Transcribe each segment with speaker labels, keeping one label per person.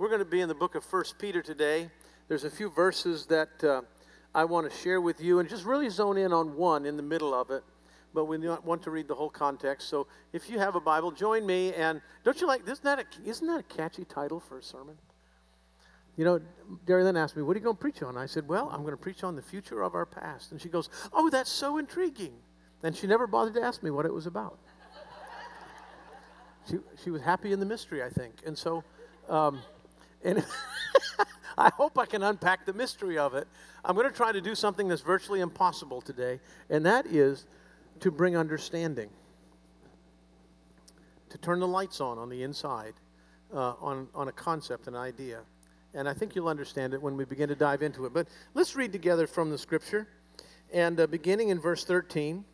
Speaker 1: We're going to be in the book of First Peter today. There's a few verses that uh, I want to share with you and just really zone in on one in the middle of it. But we want to read the whole context. So if you have a Bible, join me. And don't you like, isn't that a, isn't that a catchy title for a sermon? You know, Derry then asked me, What are you going to preach on? I said, Well, I'm going to preach on the future of our past. And she goes, Oh, that's so intriguing. And she never bothered to ask me what it was about. she, she was happy in the mystery, I think. And so, um, and I hope I can unpack the mystery of it. I'm going to try to do something that's virtually impossible today, and that is to bring understanding, to turn the lights on on the inside uh, on, on a concept, an idea. And I think you'll understand it when we begin to dive into it. But let's read together from the scripture. And uh, beginning in verse 13,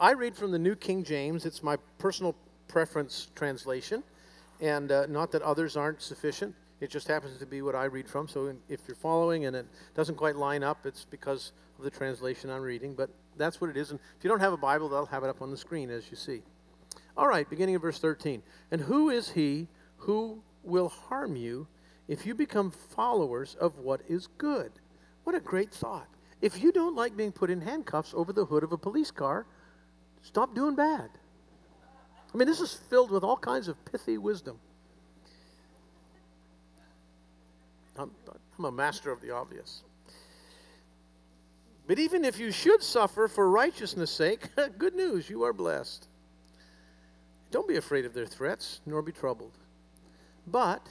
Speaker 1: I read from the New King James. It's my personal preference translation. And uh, not that others aren't sufficient. It just happens to be what I read from. So if you're following and it doesn't quite line up, it's because of the translation I'm reading. But that's what it is. And if you don't have a Bible, they'll have it up on the screen as you see. All right, beginning of verse 13. And who is he who will harm you if you become followers of what is good? What a great thought. If you don't like being put in handcuffs over the hood of a police car, stop doing bad. I mean, this is filled with all kinds of pithy wisdom. I'm, I'm a master of the obvious. But even if you should suffer for righteousness' sake, good news, you are blessed. Don't be afraid of their threats, nor be troubled. But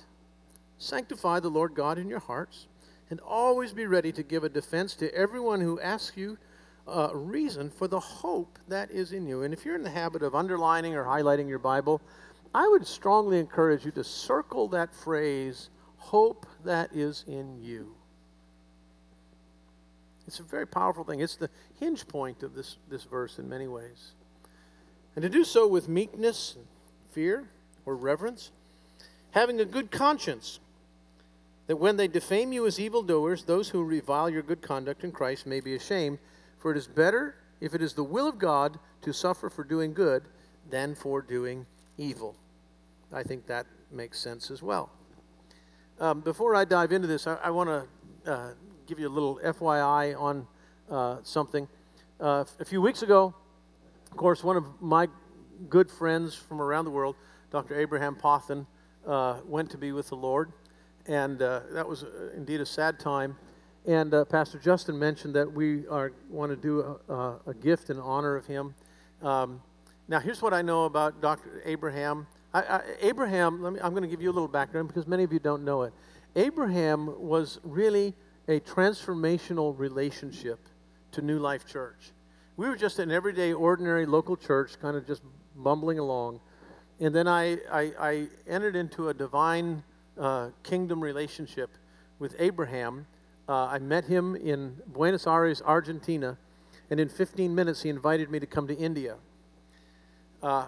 Speaker 1: sanctify the Lord God in your hearts, and always be ready to give a defense to everyone who asks you a reason for the hope that is in you. And if you're in the habit of underlining or highlighting your Bible, I would strongly encourage you to circle that phrase, hope that is in you. It's a very powerful thing. It's the hinge point of this, this verse in many ways. And to do so with meekness, fear, or reverence, having a good conscience, that when they defame you as evildoers, those who revile your good conduct in Christ may be ashamed. For it is better, if it is the will of God, to suffer for doing good than for doing evil. I think that makes sense as well. Um, before I dive into this, I, I want to uh, give you a little FYI on uh, something. Uh, a few weeks ago, of course, one of my good friends from around the world, Dr. Abraham Pothen, uh, went to be with the Lord. And uh, that was uh, indeed a sad time. And Pastor Justin mentioned that we are, want to do a, a gift in honor of him. Um, now, here's what I know about Dr. Abraham. I, I, Abraham, me, I'm going to give you a little background because many of you don't know it. Abraham was really a transformational relationship to New Life Church. We were just an everyday, ordinary local church, kind of just bumbling along. And then I, I, I entered into a divine uh, kingdom relationship with Abraham. Uh, I met him in Buenos Aires, Argentina, and in 15 minutes he invited me to come to India. Uh,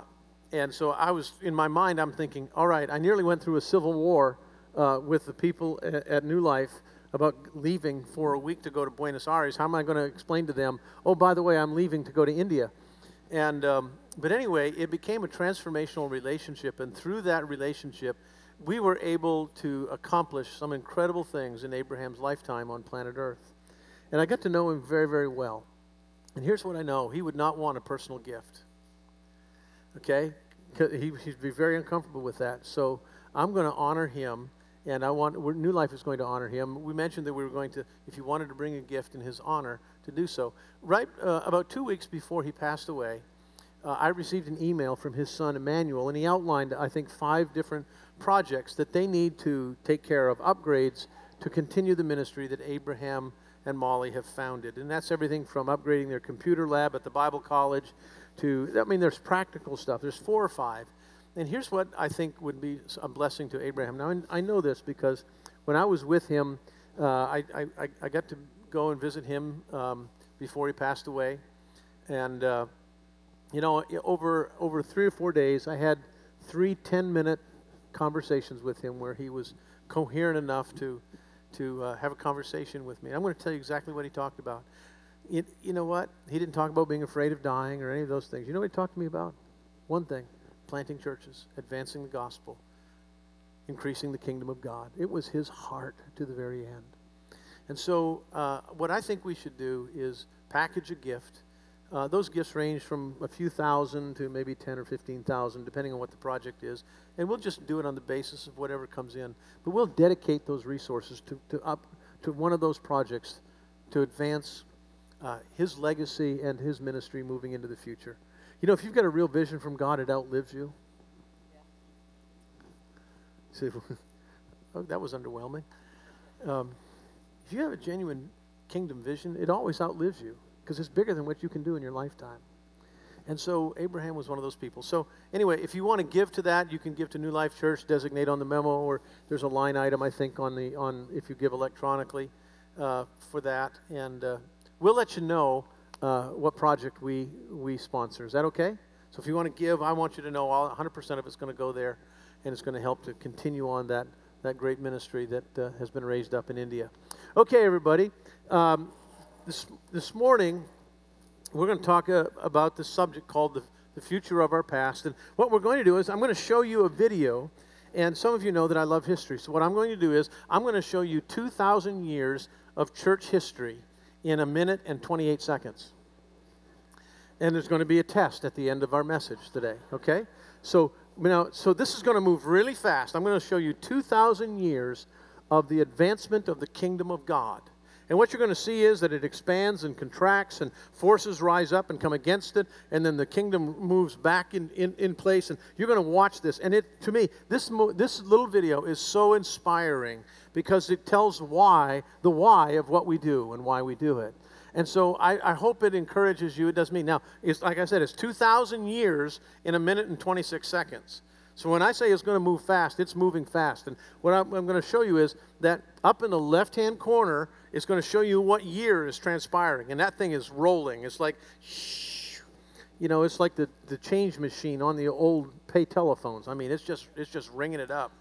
Speaker 1: and so I was, in my mind, I'm thinking, all right, I nearly went through a civil war uh, with the people at, at, New Life about leaving for a week to go to Buenos Aires. How am I going to explain to them, oh, by the way, I'm leaving to go to India? And, um, but anyway, it became a transformational relationship. And through that relationship, we were able to accomplish some incredible things in Abraham's lifetime on planet Earth. And I got to know him very, very well. And here's what I know he would not want a personal gift. Okay? He, he'd be very uncomfortable with that. So I'm going to honor him, and I want New Life is going to honor him. We mentioned that we were going to, if he wanted to bring a gift in his honor, to do so. Right uh, about two weeks before he passed away, uh, I received an email from his son Emmanuel, and he outlined, I think, five different projects that they need to take care of, upgrades to continue the ministry that Abraham and Molly have founded. And that's everything from upgrading their computer lab at the Bible College to, I mean, there's practical stuff. There's four or five. And here's what I think would be a blessing to Abraham. Now, I know this because when I was with him, uh, I, I, I, got to go and visit him um, before he passed away. And, uh, you know, over, over three or four days, I had three 10 minute conversations with him where he was coherent enough to, to uh, have a conversation with me. I'm going to tell you exactly what he talked about. You, you know what? He didn't talk about being afraid of dying or any of those things. You know what he talked to me about? One thing planting churches, advancing the gospel. increasing the kingdom of God. It was his heart to the very end. And so, uh, what I think we should do is package a gift. Uh, those gifts range from a few thousand to maybe 10 or 15,000, depending on what the project is. And we'll just do it on the basis of whatever comes in. But we'll dedicate those resources to, to, up, to one of those projects to advance uh, his legacy and his ministry moving into the future. You know, if you've got a real vision from God, it outlives you. See, oh, that was underwhelming. Um, if you have a genuine kingdom vision, it always outlives you because it's bigger than what you can do in your lifetime. And so Abraham was one of those people. So anyway, if you want to give to that, you can give to New Life Church, designate on the memo, or there's a line item I think on the on if you give electronically uh, for that, and uh, we'll let you know uh, what project we we sponsor. Is that okay? So if you want to give, I want you to know all 100% of it's going to go there, and it's going to help to continue on that that great ministry that uh, has been raised up in India. Okay, everybody. Um, this, this morning, we're going to talk uh, about this subject called the, the future of our past. And what we're going to do is, I'm going to show you a video. And some of you know that I love history. So, what I'm going to do is, I'm going to show you 2,000 years of church history in a minute and 28 seconds. And there's going to be a test at the end of our message today, okay? So, now, so this is going to move really fast. I'm going to show you 2,000 years of the advancement of the kingdom of God. And what you're going to see is that it expands and contracts, and forces rise up and come against it, and then the kingdom moves back in, in, in place. And you're going to watch this. And it, to me, this, this little video is so inspiring because it tells why, the why of what we do and why we do it. And so I, I hope it encourages you. It does me. Now, it's, like I said, it's 2,000 years in a minute and 26 seconds. So when I say it's going to move fast, it's moving fast. And what I'm, I'm going to show you is that up in the left hand corner, it's going to show you what year is transpiring. And that thing is rolling. It's like, shh, you know, it's like the, the change machine on the old pay telephones. I mean, it's just, it's just ringing it up.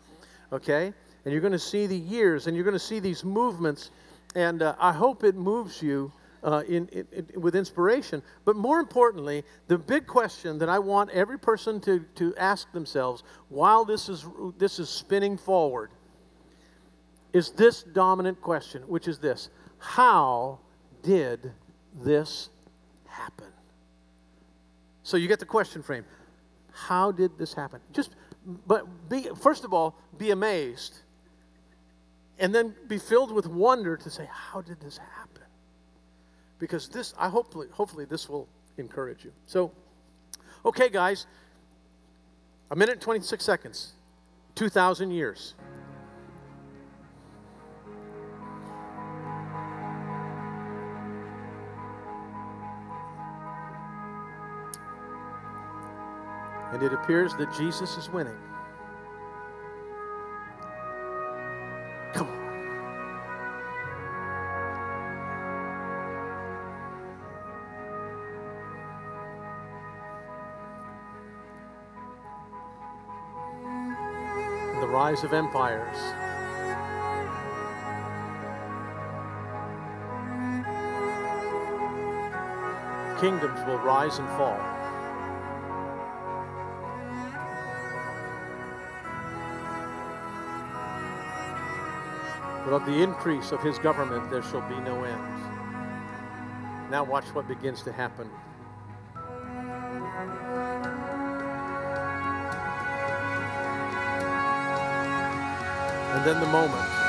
Speaker 1: Okay? And you're going to see the years and you're going to see these movements. And uh, I hope it moves you uh, in, in, in, with inspiration. But more importantly, the big question that I want every person to, to ask themselves while this is, this is spinning forward is this dominant question, which is this How did this happen? So you get the question frame. How did this happen? Just, but be, first of all, be amazed. And then be filled with wonder to say, How did this happen? because this I hopefully hopefully this will encourage you. So, okay, guys, a minute and 26 seconds, 2,000 years. And it appears that Jesus is winning. Come on. The rise of empires. Kingdoms will rise and fall. But of the increase of his government there shall be no end. Now watch what begins to happen. and then the moment.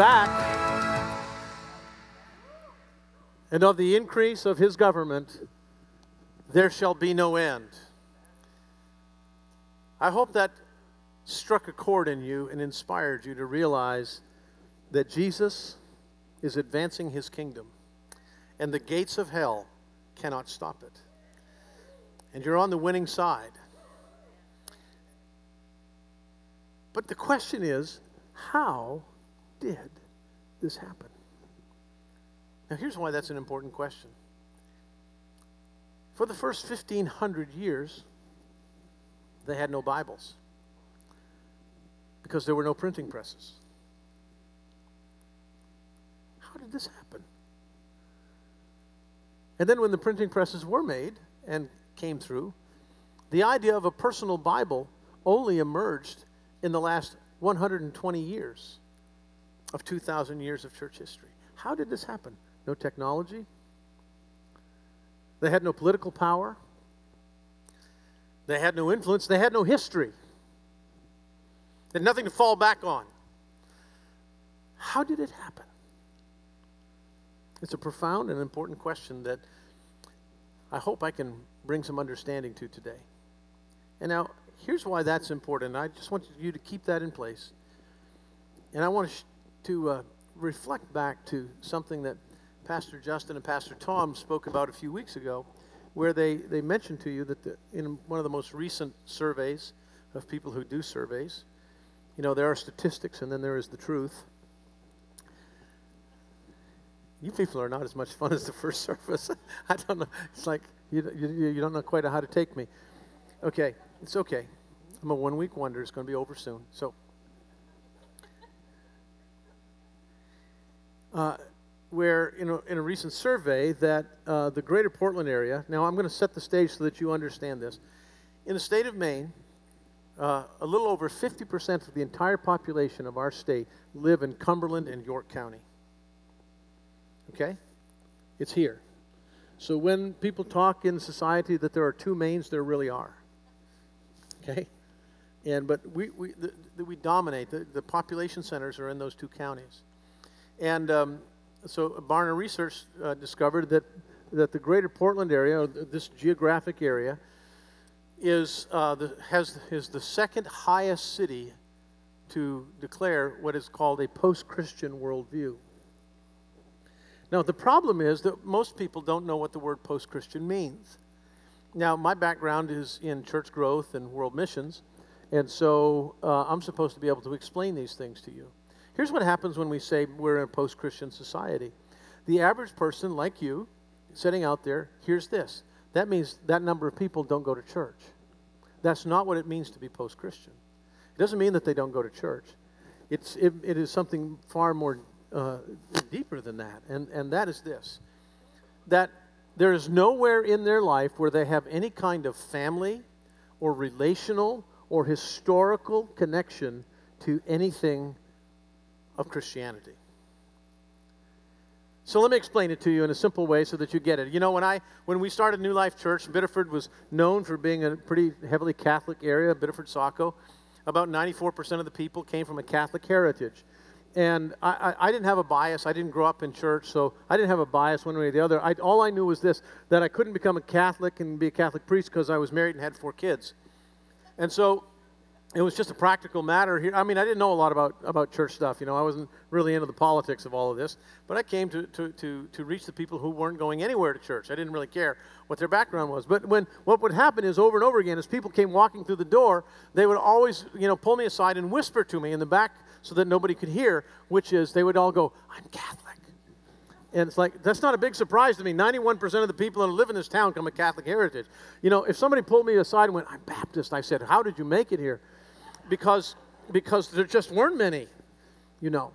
Speaker 1: Back. And of the increase of his government, there shall be no end. I hope that struck a chord in you and inspired you to realize that Jesus is advancing his kingdom, and the gates of hell cannot stop it. And you're on the winning side. But the question is how did this happen? Now, here's why that's an important question For the first 1,500 years, they had no Bibles because there were no printing presses. How did this happen? And then, when the printing presses were made and came through, the idea of a personal Bible only emerged in the last 120 years of 2,000 years of church history. How did this happen? No technology. They had no political power. They had no influence. They had no history. They had nothing to fall back on. How did it happen? It's a profound and important question that I hope I can bring some understanding to today. And now, here's why that's important. I just want you to keep that in place. And I want to uh, reflect back to something that Pastor Justin and Pastor Tom spoke about a few weeks ago, where they, they mentioned to you that the, in one of the most recent surveys of people who do surveys, you know, there are statistics and then there is the truth. You people are not as much fun as the first service. I don't know. It's like you, you, you don't know quite how to take me. Okay, it's okay. I'm a one week wonder. It's going to be over soon. So, uh, where in a, in a recent survey that uh, the greater Portland area, now I'm going to set the stage so that you understand this. In the state of Maine, uh, a little over 50% of the entire population of our state live in Cumberland and York County. Okay? It's here. So when people talk in society that there are two Maines, there really are. Okay? And but we, we, the, the, we dominate. The, the population centers are in those two counties. And um, so Barna Research uh, discovered that, that the greater Portland area, this geographic area, is, uh, the, has, is the second highest city to declare what is called a post Christian worldview. Now, the problem is that most people don't know what the word post Christian means. Now, my background is in church growth and world missions, and so uh, I'm supposed to be able to explain these things to you. Here's what happens when we say we're in a post Christian society the average person, like you, sitting out there, hears this. That means that number of people don't go to church. That's not what it means to be post Christian. It doesn't mean that they don't go to church. It's, it, it is something far more uh, deeper than that, and, and that is this that there is nowhere in their life where they have any kind of family or relational or historical connection to anything of Christianity. So let me explain it to you in a simple way so that you get it. You know, when I when we started New Life Church, Biddeford was known for being a pretty heavily Catholic area, Biddeford Saco. About 94% of the people came from a Catholic heritage. And I, I, I, didn't have a bias. I didn't grow up in church, so I didn't have a bias one way or the other. I, all I knew was this that I couldn't become a Catholic and be a Catholic priest because I was married and had four kids. And so it was just a practical matter here. I mean, I didn't know a lot about, about church stuff. You know, I wasn't really into the politics of all of this. But I came to, to, to, to reach the people who weren't going anywhere to church. I didn't really care what their background was. But when what would happen is over and over again, as people came walking through the door, they would always, you know, pull me aside and whisper to me in the back so that nobody could hear, which is they would all go, I'm Catholic. And it's like, that's not a big surprise to me. 91% of the people that live in this town come of Catholic heritage. You know, if somebody pulled me aside and went, I'm Baptist, I said, How did you make it here? Because, because there just weren't many, you know.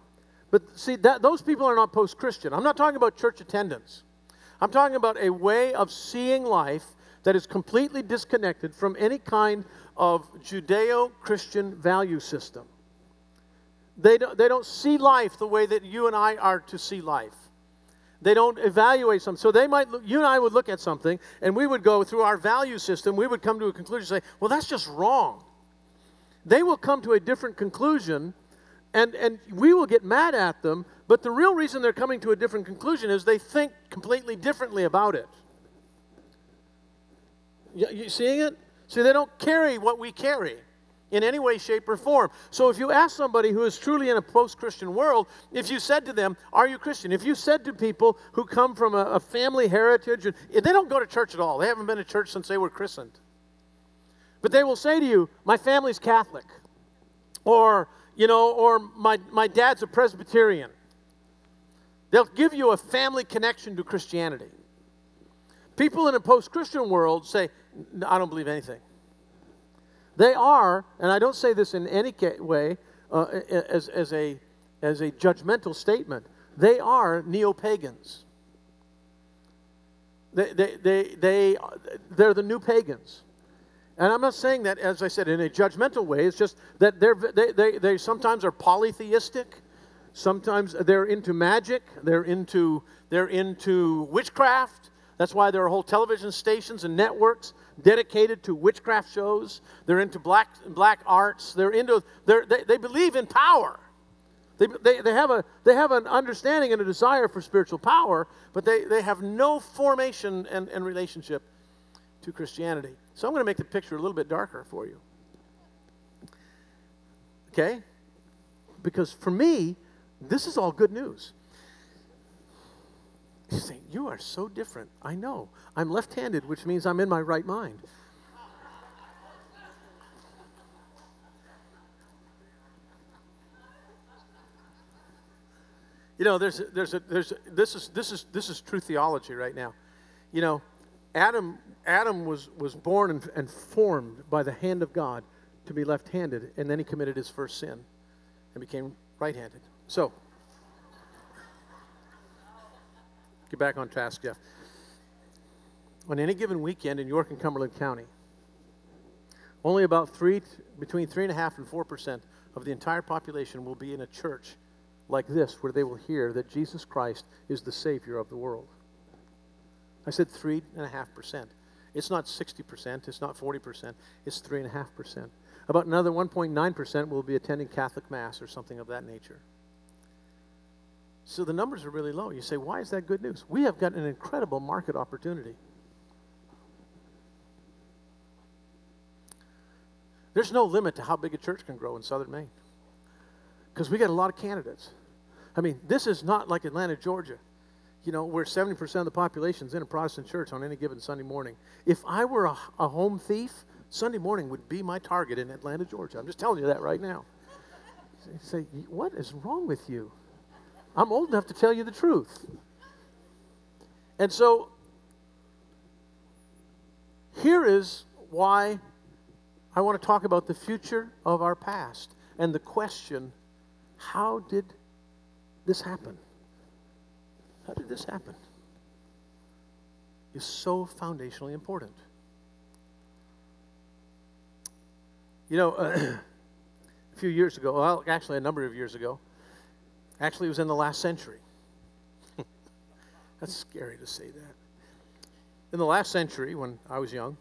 Speaker 1: But see, that, those people are not post Christian. I'm not talking about church attendance. I'm talking about a way of seeing life that is completely disconnected from any kind of Judeo Christian value system. They don't, they don't see life the way that you and I are to see life. They don't evaluate something. So they might, look, you and I would look at something, and we would go through our value system. We would come to a conclusion, and say, well, that's just wrong they will come to a different conclusion and, and we will get mad at them, but the real reason they're coming to a different conclusion is they think completely differently about it. You, you seeing it? See, they don't carry what we carry in any way, shape, or form. So if you ask somebody who is truly in a post Christian world, if you said to them, Are you Christian? If you said to people who come from a, a family heritage, and, they don't go to church at all, they haven't been to church since they were christened. But they will say to you, My family's Catholic. Or, you know, or my, my dad's a Presbyterian. They'll give you a family connection to Christianity. People in a post Christian world say, I don't believe anything. They are, and I don't say this in any way uh, as, as, a, as a judgmental statement, they are neo pagans. They, they, they, they, they're the new pagans. And I'm not saying that, as I said, in a judgmental way. It's just that they're, they, they, they sometimes are polytheistic. Sometimes they're into magic. They're into, they're into witchcraft. That's why there are whole television stations and networks dedicated to witchcraft shows. They're into black, black arts. They're into, they're, they, they believe in power. They, they, they, have a, they have an understanding and a desire for spiritual power, but they, they have no formation and, and relationship to Christianity. So I'm going to make the picture a little bit darker for you. Okay? Because for me, this is all good news. You say, You are so different. I know. I'm left handed, which means I'm in my right mind. You know, there's, there's a, there's a, this is, this is, this is true theology right now. You know, Adam, Adam was, was born and, and formed by the hand of God to be left handed, and then he committed his first sin and became right handed. So, get back on task, Jeff. On any given weekend in York and Cumberland County, only about three, between three and a half and four percent of the entire population will be in a church like this, where they will hear that Jesus Christ is the Savior of the world. I said 3.5%. It's not 60%, it's not 40%, it's 3.5%. About another 1.9% will be attending Catholic Mass or something of that nature. So the numbers are really low. You say, why is that good news? We have got an incredible market opportunity. There's no limit to how big a church can grow in southern Maine because we got a lot of candidates. I mean, this is not like Atlanta, Georgia, you know, where 70% of the population is in a Protestant church on any given Sunday morning. If I were a, a home thief, Sunday morning would be my target in Atlanta, Georgia. I'm just telling you that right now. You say, what is wrong with you? I'm old enough to tell you the truth. And so, here is why I want to talk about the future of our past and the question how did this happen? How did this happen? Is so foundationally important. You know, uh, a few years ago, well, actually, a number of years ago, actually, it was in the last century. That's scary to say that. In the last century, when I was young,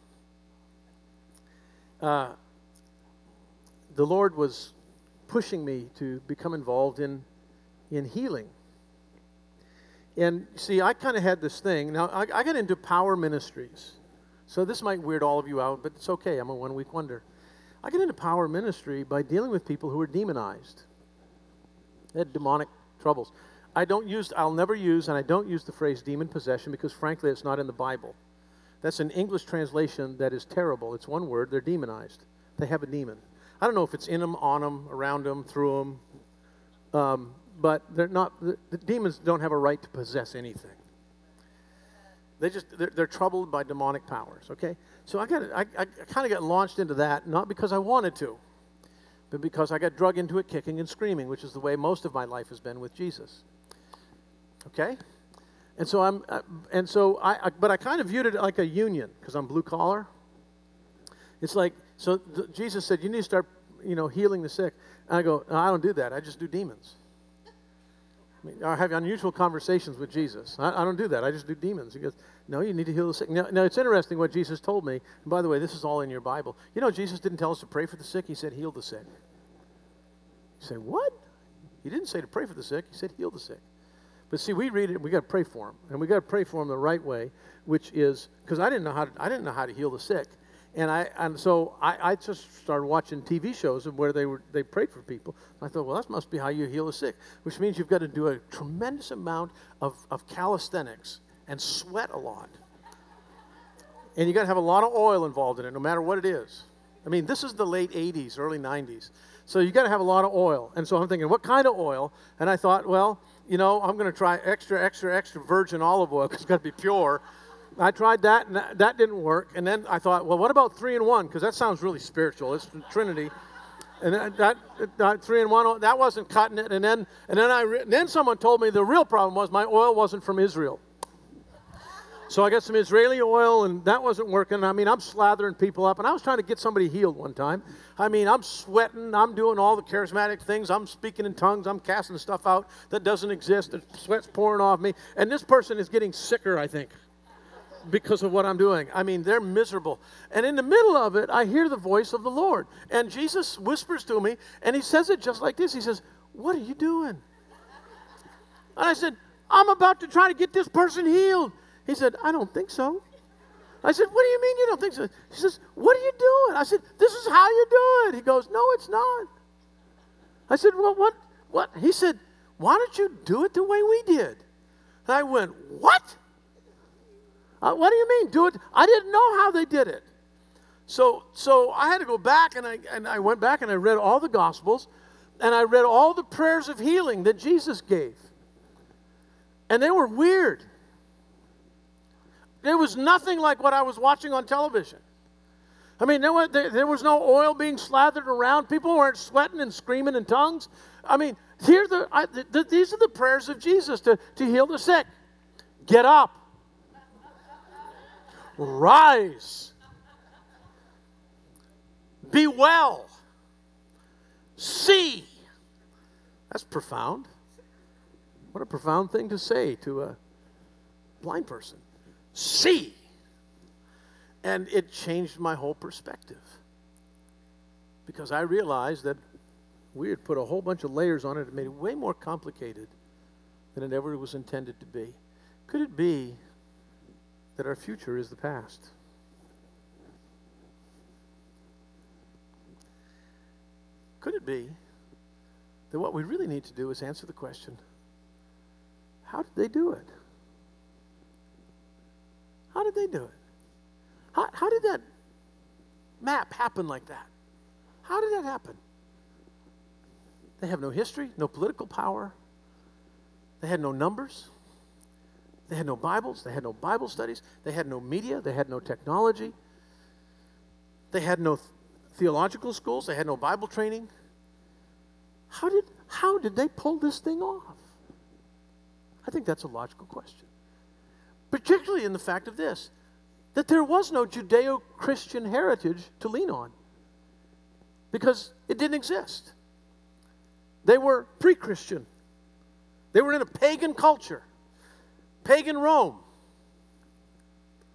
Speaker 1: uh, the Lord was pushing me to become involved in, in healing. And see, I kind of had this thing. Now, I, I got into power ministries. So this might weird all of you out, but it's okay. I'm a one week wonder. I got into power ministry by dealing with people who were demonized. They had demonic troubles. I don't use, I'll never use, and I don't use the phrase demon possession because frankly it's not in the Bible. That's an English translation that is terrible. It's one word, they're demonized. They have a demon. I don't know if it's in them, on them, around them, through them, um, but they're not. The, the, demons don't have a right to possess anything. They just they're, they're troubled by demonic powers. Okay, so I got I, I kind of got launched into that not because I wanted to, but because I got drug into it, kicking and screaming, which is the way most of my life has been with Jesus. Okay, and so I'm uh, and so I, I but I kind of viewed it like a union because I'm blue collar. It's like so th- Jesus said, You need to start, you know, healing the sick. And I go, no, I don't do that. I just do demons. I, have unusual conversations with Jesus. I, I, don't do that. I just do demons. He goes, No, you need to heal the sick. Now, now, it's interesting what Jesus told me. And by the way, this is all in your Bible. You know, Jesus didn't tell us to pray for the sick, He said, Heal the sick. You say, What? He didn't say to pray for the sick, He said, Heal the sick. But see, we read it, we got to pray for them. And we got to pray for them the right way, which is because I didn't know how I didn't know how to heal the sick. And I and so I, I just started watching TV shows where they were they prayed for people. I thought, well, that must be how you heal the sick, which means you've got to do a tremendous amount of, of calisthenics and sweat a lot. And you got to have a lot of oil involved in it, no matter what it is. I mean, this is the late 80s, early 90s. So you got to have a lot of oil. And so I'm thinking, what kind of oil? And I thought, well, you know, I'm going to try extra, extra, extra virgin olive oil because it's got to be pure I tried that, and that, didn't work. And then I thought, well, what about three and one? Because that sounds really spiritual. It's Trinity. And that, that, that, three and one, that wasn't cutting it. And then, and then, I, then someone told me the real problem was my oil wasn't from Israel. So I got some Israeli oil, and that wasn't working. I mean, I'm slathering people up, and I was trying to get somebody healed one time. I mean, I'm sweating, I'm doing all the charismatic things, I'm speaking in tongues, I'm casting stuff out that doesn't exist. The sweat's pouring off me, and this person is getting sicker, I think, because of what I'm doing. I mean, they're miserable. And in the middle of it, I hear the voice of the Lord, and Jesus whispers to me, and he says it just like this. He says, "What are you doing?" And I said, "I'm about to try to get this person healed." He said, I don't think so. I said, What do you mean you don't think so? He says, What are you doing? I said, This is how you do it. He goes, No, it's not. I said, Well, what? What? He said, Why don't you do it the way we did? And I went, What? Uh, what do you mean? Do it? I didn't know how they did it. So, so I had to go back and I, and I went back and I read all the Gospels and I read all the prayers of healing that Jesus gave. And they were weird. There was nothing like what I was watching on television. I mean, there was, there, there was no oil being slathered around. People weren't sweating and screaming in tongues. I mean, here the, I, the, these are the prayers of Jesus to, to heal the sick. Get up. Rise. Be well. See. That's profound. What a profound thing to say to a blind person see. And it changed my whole perspective. Because I realized that we had put a whole bunch of layers on it and made it way more complicated than it ever was intended to be. Could it be that our future is the past? Could it be that what we really need to do is answer the question how did they do it? How did they do it? How, how did that map happen like that? How did that happen? They have no history, no political power. They had no numbers. They had no Bibles. They had no Bible studies. They had no media. They had no technology. They had no th- theological schools. They had no Bible training. How did, how did they pull this thing off? I think that's a logical question particularly in the fact of this that there was no Judeo Christian heritage to lean on because it didn't exist. They were pre Christian, they were in a pagan culture, pagan Rome,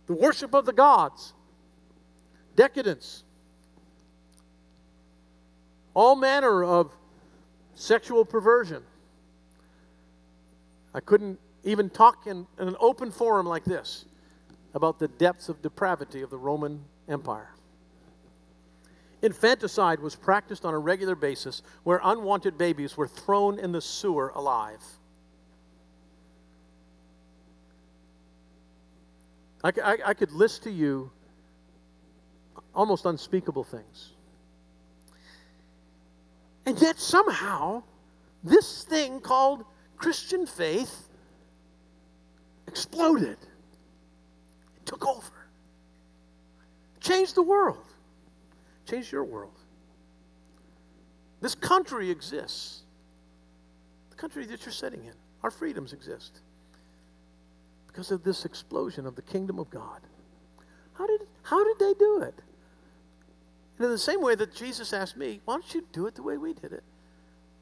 Speaker 1: the worship of the gods, decadence, all manner of sexual perversion. I couldn't even talk in, in an open forum like this about the depths of depravity of the Roman Empire. Infanticide was practiced on a regular basis where unwanted babies were thrown in the sewer alive. I, I, I, could list to you almost unspeakable things. And yet, somehow, this thing called Christian faith exploded. It took over. changed the world. changed your world. This country exists. The country that you're sitting in. Our freedoms exist. Because of this explosion of the kingdom of God. How did, how did they do it? And in the same way that Jesus asked me, why don't you do it the way we did it?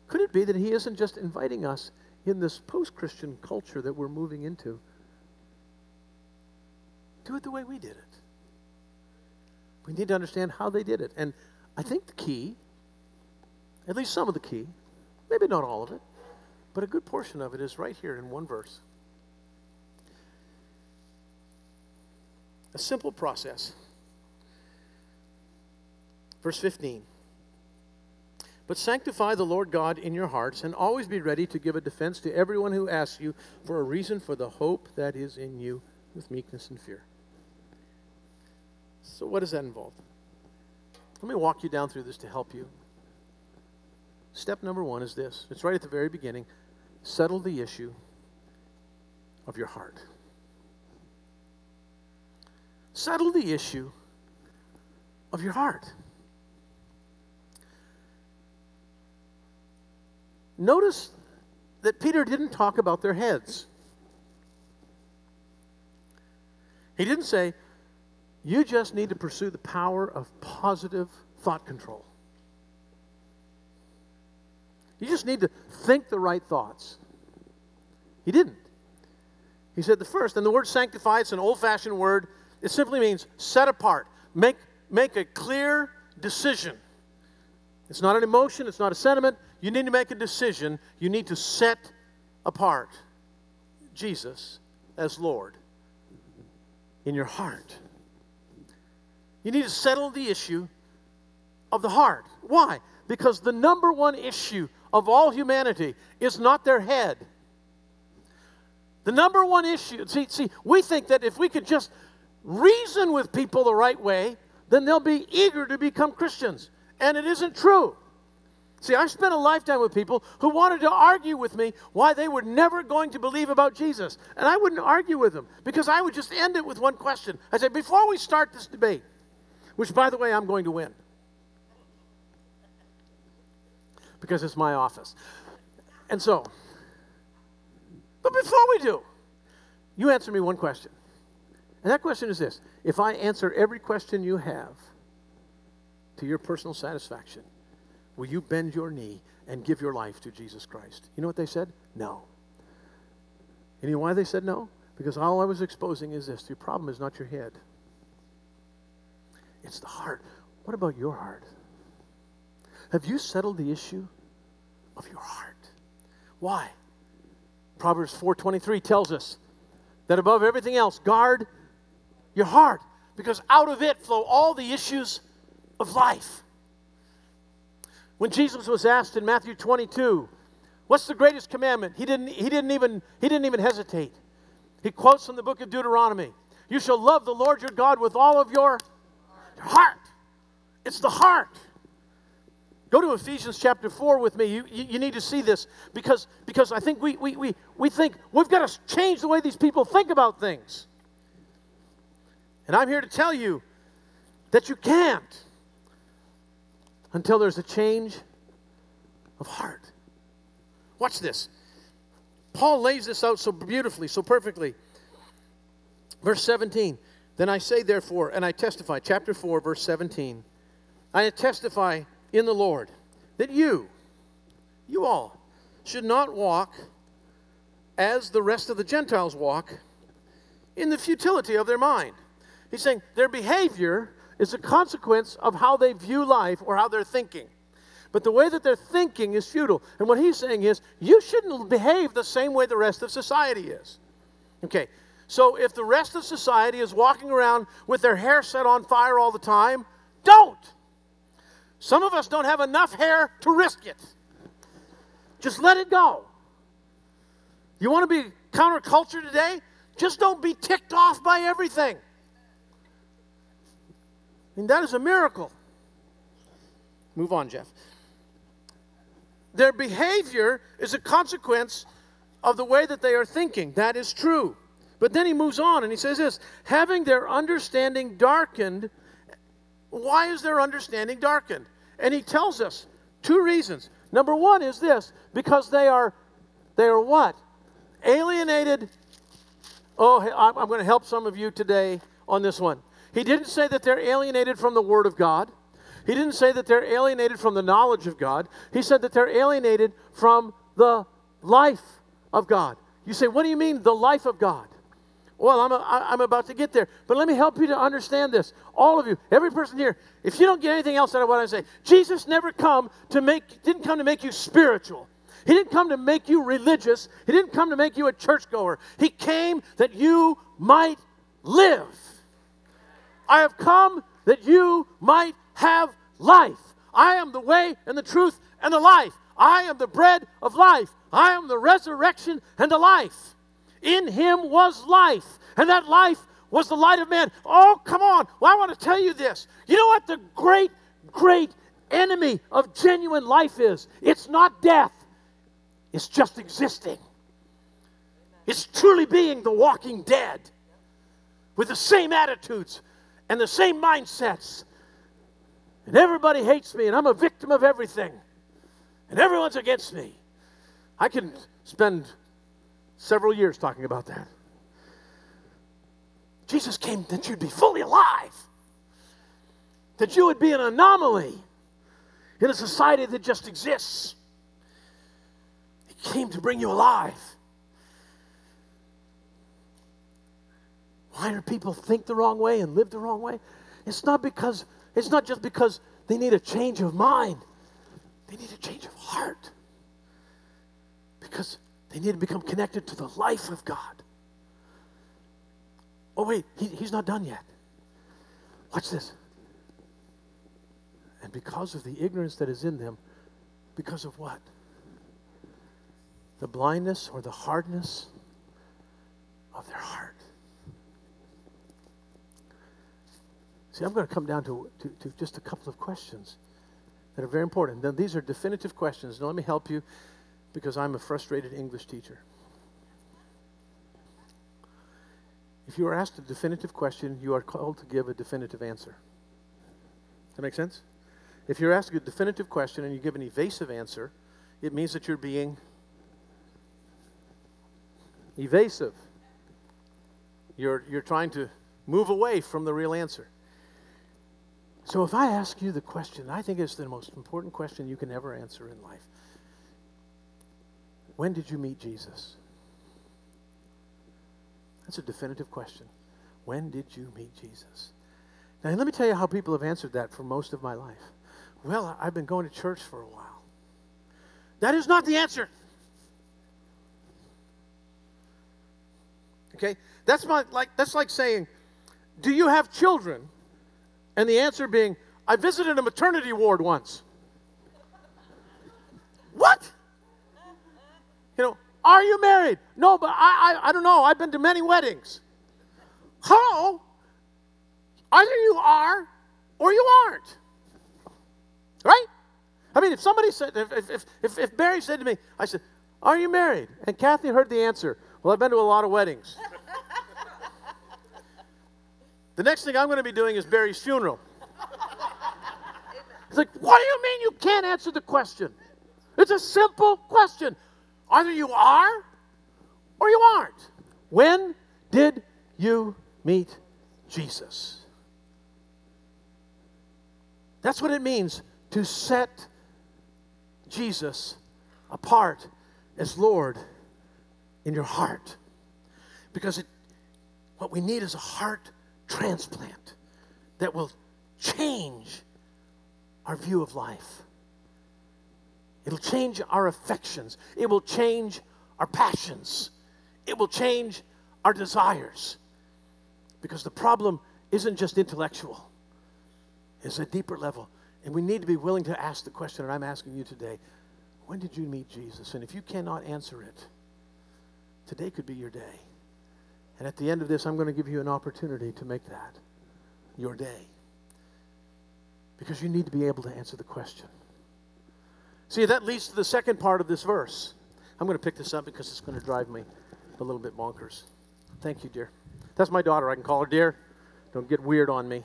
Speaker 1: Could it be that he isn't just inviting us in this post Christian culture that we're moving into do it the way we did it. We need to understand how they did it. And I think the key, at least some of the key, maybe not all of it, but a good portion of it is right here in one verse. A simple process. Verse 15. But sanctify the Lord God in your hearts, and always be ready to give a defense to everyone who asks you for a reason for the hope that is in you with meekness and fear. So, what does that involve? Let me walk you down through this to help you. Step number one is this it's right at the very beginning settle the issue of your heart. Settle the issue of your heart. Notice that Peter didn't talk about their heads. He didn't say, you just need to pursue the power of positive thought control. You just need to think the right thoughts. He didn't. He said the first, and the word sanctify, it's an old fashioned word. It simply means set apart, make, make a clear decision. It's not an emotion, it's not a sentiment. You need to make a decision. You need to set apart Jesus as Lord in your heart. You need to settle the issue of the heart. Why? Because the number one issue of all humanity is not their head. The number one issue, see, see, we think that if we could just reason with people the right way, then they'll be eager to become Christians. And it isn't true. See, I spent a lifetime with people who wanted to argue with me why they were never going to believe about Jesus. And I wouldn't argue with them because I would just end it with one question. I said, before we start this debate, which, by the way, I'm going to win because it's my office. And so, but before we do, you answer me one question. And that question is this If I answer every question you have to your personal satisfaction, will you bend your knee and give your life to Jesus Christ? You know what they said? No. And you know why they said no? Because all I was exposing is this your problem is not your head, it's the heart. What about your heart? Have you settled the issue of your heart? Why? Proverbs 4:23 tells us that above everything else, guard your heart because out of it flow all the issues of life. When Jesus was asked in Matthew 22, what's the greatest commandment? He didn't, he didn't, even, he didn't even hesitate. He quotes from the book of Deuteronomy You shall love the Lord your God with all of your heart. It's the heart. Go to Ephesians chapter 4 with me. You, you, you, need to see this because, because I think we, we, we, we think we've got to change the way these people think about things. And I'm here to tell you that you can't until there's a change of heart. Watch this. Paul lays this out so beautifully, so perfectly. Verse 17. Then I say, therefore, and I testify, chapter 4, verse 17. I testify in the Lord that you, you all, should not walk as the rest of the Gentiles walk in the futility of their mind. He's saying their behavior is a consequence of how they view life or how they're thinking. But the way that they're thinking is futile. And what he's saying is, you shouldn't behave the same way the rest of society is. Okay, so if the rest of society is walking around with their hair set on fire all the time, don't. Some of us don't have enough hair to risk it. Just let it go. You want to be counterculture today? Just don't be ticked off by everything. Mean, that is a miracle. Move on, Jeff. Their behavior is a consequence of the way that they are thinking. That is true. But then he moves on and he says this having their understanding darkened. Why is their understanding darkened? And he tells us two reasons. Number one is this because they are, they are what? Alienated. Oh, I'm going to help some of you today on this one. He didn't say that they're alienated from the Word of God. He didn't say that they're alienated from the knowledge of God. He said that they're alienated from the life of God. You say, what do you mean, the life of God? Well, I'm, a, I'm about to get there. But let me help you to understand this. All of you, every person here, if you don't get anything else out of what I say, Jesus never come to make, didn't come to make you spiritual. He didn't come to make you religious. He didn't come to make you a churchgoer. He came that you might live. I have come that you might have life. I am the way and the truth and the life. I am the bread of life. I am the resurrection and the life. In him was life, and that life was the light of man. Oh, come on. Well, I want to tell you this. You know what the great, great enemy of genuine life is? It's not death, it's just existing. It's truly being the walking dead with the same attitudes, and the same mindsets. And everybody hates me, and I'm a victim of everything. And everyone's against me. I can spend several years talking about that. Jesus came that you'd be fully alive, that you would be an anomaly in a society that just exists. He came to bring you alive. Why do people think the wrong way and live the wrong way? It's not because it's not just because they need a change of mind. They need a change of heart. Because they need to become connected to the life of God. Oh, wait, he, he's not done yet. Watch this. And because of the ignorance that is in them, because of what? The blindness or the hardness of their heart. See, I'm going to come down to, to, to, just a couple of questions that are very important. Now, these are definitive questions. Now, let me help you because I'm a frustrated English teacher. If you are asked a definitive question, you are called to give a definitive answer. Does that make sense? If you're asked a definitive question and you give an evasive answer, it means that you're being evasive. You're, you're trying to move away from the real answer. So if I ask you the question, I think it's the most important question you can ever answer in life. When did you meet Jesus? That's a definitive question. When did you meet Jesus? Now, let me tell you how people have answered that for most of my life. Well, I've been going to church for a while. That is not the answer. Okay? That's my, like that's like saying, "Do you have children?" And the answer being, I visited a maternity ward once. what? You know, are you married? No, but I, I, I don't know. I've been to many weddings. Hello? Either you are or you aren't. Right? I mean, if somebody said, if, if, if, if Barry said to me, I said, Are you married? And Kathy heard the answer, Well, I've been to a lot of weddings. The next thing I'm going to be doing is Barry's funeral. It's like, what do you mean you can't answer the question? It's a simple question. Either you are or you aren't. When did you meet Jesus? That's what it means to set Jesus apart as Lord in your heart. Because it, what we need is a heart transplant that will change our view of life. It'll change our affections. It will change our passions. It will change our desires. Because the problem isn't just intellectual, it's a deeper level. And we need to be willing to ask the question, and I'm asking you today when did you meet Jesus? And if you cannot answer it, today could be your day. And at the end of this, I'm going to give you an opportunity to make that your day. Because you need to be able to answer the question. See, that leads to the second part of this verse. I'm going to pick this up because it's going to drive me a little bit bonkers. Thank you, dear. That's my daughter. I can call her dear. Don't get weird on me.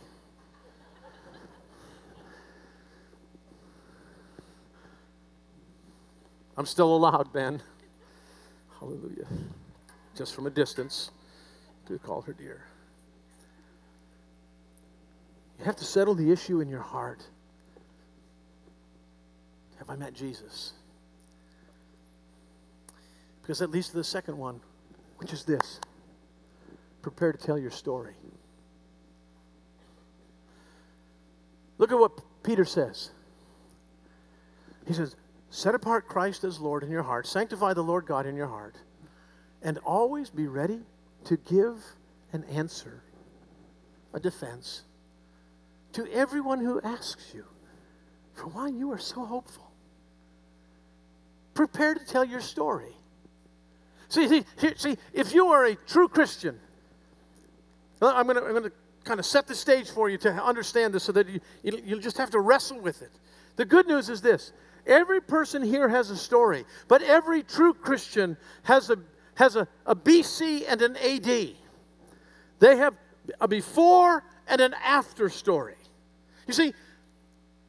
Speaker 1: I'm still allowed, Ben. Hallelujah. Just from a distance to call her dear. You have to settle the issue in your heart. Have I met Jesus? Because that leads to the second one, which is this prepare to tell your story. Look at what Peter says. He says, Set apart Christ as Lord in your heart, sanctify the Lord God in your heart, and always be ready to give an answer, a defense to everyone who asks you for why you are so hopeful. Prepare to tell your story. See, see, see if you are a true Christian, I'm going to, I'm to kind of set the stage for you to understand this so that you, you just have to wrestle with it. The good news is this every person here has a story, but every true Christian has a has a, a BC and an AD. They have a before and an after story. You see,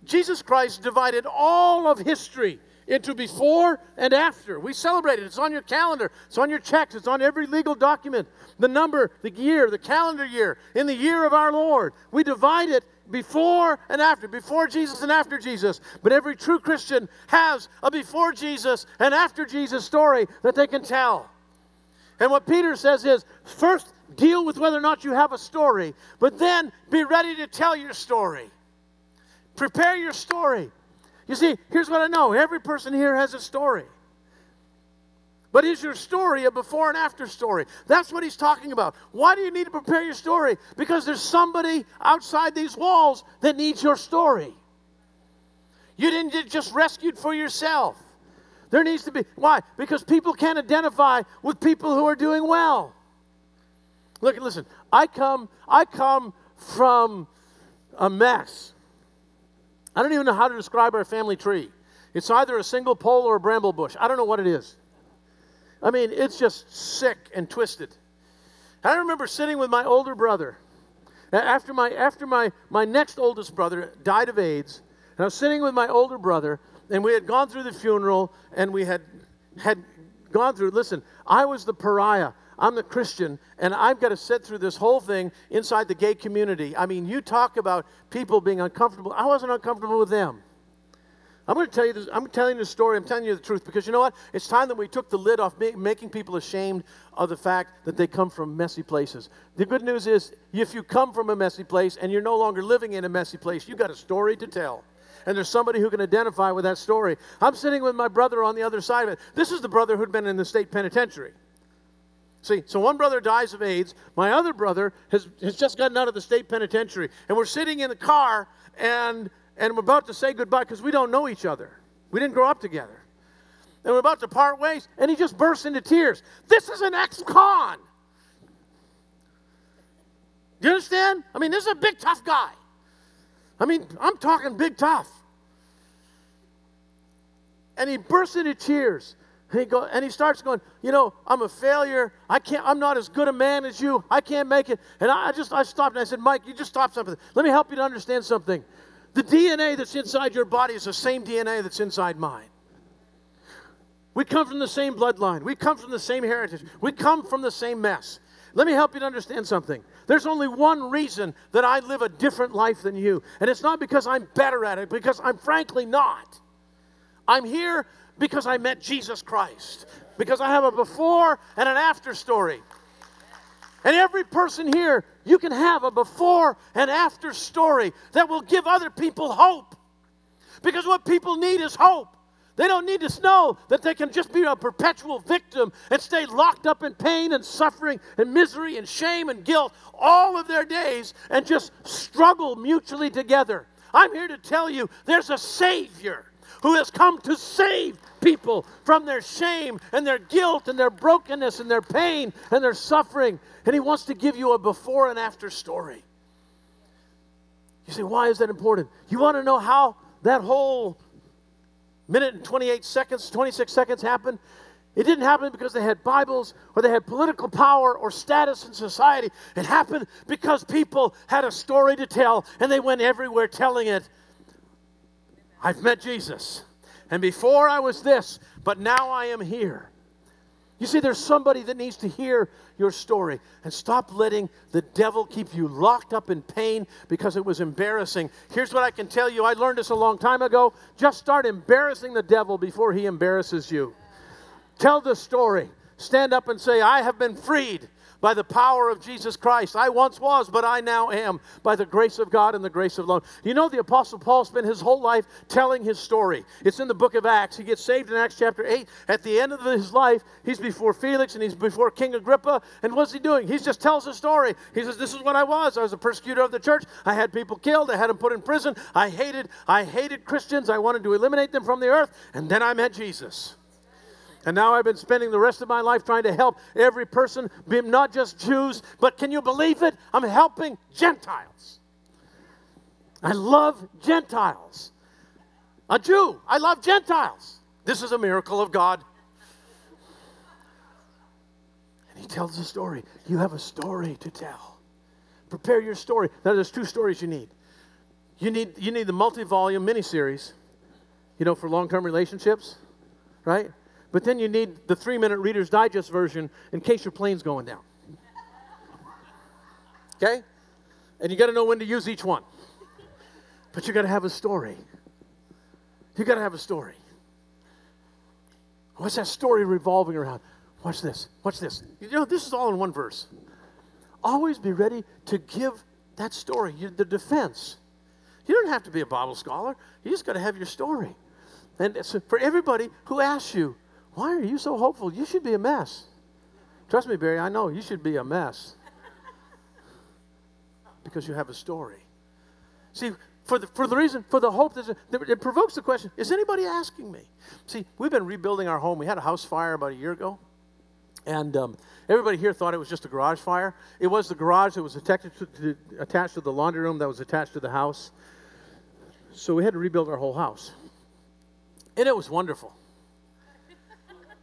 Speaker 1: Jesus Christ divided all of history into before and after. We celebrate it. It's on your calendar, it's on your checks, it's on every legal document. The number, the year, the calendar year, in the year of our Lord. We divide it before and after, before Jesus and after Jesus. But every true Christian has a before Jesus and after Jesus story that they can tell. And what Peter says is first deal with whether or not you have a story, but then be ready to tell your story. Prepare your story. You see, here's what I know every person here has a story. But is your story a before and after story? That's what he's talking about. Why do you need to prepare your story? Because there's somebody outside these walls that needs your story. You didn't get just rescued for yourself. There needs to be. Why? Because people can't identify with people who are doing well. Look, listen. I come. I come from a mess. I don't even know how to describe our family tree. It's either a single pole or a bramble bush. I don't know what it is. I mean, it's just sick and twisted. I remember sitting with my older brother after my after my my next oldest brother died of AIDS, and I was sitting with my older brother, and we had gone through the funeral, and we had had gone through. Listen, I was the pariah. I'm the Christian, and I've got to sit through this whole thing inside the gay community. I mean, you talk about people being uncomfortable. I wasn't uncomfortable with them. I'm going to tell you this. I'm telling you the story. I'm telling you the truth because you know what? It's time that we took the lid off making people ashamed of the fact that they come from messy places. The good news is, if you come from a messy place and you're no longer living in a messy place, you've got a story to tell. And there's somebody who can identify with that story. I'm sitting with my brother on the other side of it. This is the brother who'd been in the state penitentiary. See, so one brother dies of AIDS. My other brother has, has just gotten out of the state penitentiary. And we're sitting in the car, and and we're about to say goodbye because we don't know each other. We didn't grow up together. And we're about to part ways, and he just bursts into tears. This is an ex con. Do you understand? I mean, this is a big, tough guy. I mean, I'm talking big, tough. And he bursts into tears. And he, go, and he starts going, you know, I'm a failure. I can't, I'm not as good a man as you. I can't make it. And I, I just, I stopped and I said, Mike, you just stop something. Let me help you to understand something. The DNA that's inside your body is the same DNA that's inside mine. We come from the same bloodline. We come from the same heritage. We come from the same mess. Let me help you to understand something. There's only one reason that I live a different life than you. And it's not because I'm better at it, because I'm frankly not. I'm here because I met Jesus Christ, because I have a before and an after story. And every person here, you can have a before and after story that will give other people hope. Because what people need is hope. They don't need to know that they can just be a perpetual victim and stay locked up in pain and suffering and misery and shame and guilt all of their days and just struggle mutually together. I'm here to tell you there's a Savior who has come to save people from their shame and their guilt and their brokenness and their pain and their suffering. And He wants to give you a before and after story. You say, why is that important? You want to know how that whole minute and 28 seconds, 26 seconds happened? It didn't happen because they had Bibles or they had political power or status in society. It happened because people had a story to tell and they went everywhere telling it. I've met Jesus. And before I was this, but now I am here. You see, there's somebody that needs to hear your story and stop letting the devil keep you locked up in pain because it was embarrassing. Here's what I can tell you I learned this a long time ago. Just start embarrassing the devil before he embarrasses you. Tell the story. Stand up and say, I have been freed by the power of Jesus Christ. I once was, but I now am by the grace of God and the grace of alone. You know, the Apostle Paul spent his whole life telling his story. It's in the book of Acts. He gets saved in Acts chapter 8. At the end of his life, he's before Felix and he's before King Agrippa. And what's he doing? He just tells his story. He says, This is what I was. I was a persecutor of the church. I had people killed. I had them put in prison. I hated, I hated Christians. I wanted to eliminate them from the earth. And then I met Jesus. And now I've been spending the rest of my life trying to help every person, not just Jews, but can you believe it? I'm helping Gentiles. I love Gentiles. A Jew, I love Gentiles. This is a miracle of God. And he tells a story. You have a story to tell. Prepare your story. Now, there's two stories you need. You need, you need the multi volume miniseries, you know, for long term relationships, right? But then you need the three minute Reader's Digest version in case your plane's going down. Okay? And you got to know when to use each one. But you got to have a story. You got to have a story. What's that story revolving around? Watch this. Watch this. You know, this is all in one verse. Always be ready to give that story, the defense. You don't have to be a Bible scholar. You just got to have your story. And for everybody who asks you, why are you so hopeful? You should be a mess. Trust me, Barry, I know you should be a mess. because you have a story. See, for the, for the reason, for the hope that it provokes the question is anybody asking me? See, we've been rebuilding our home. We had a house fire about a year ago. And um, everybody here thought it was just a garage fire. It was the garage that was attached to, to, attached to the laundry room that was attached to the house. So we had to rebuild our whole house. And it was wonderful.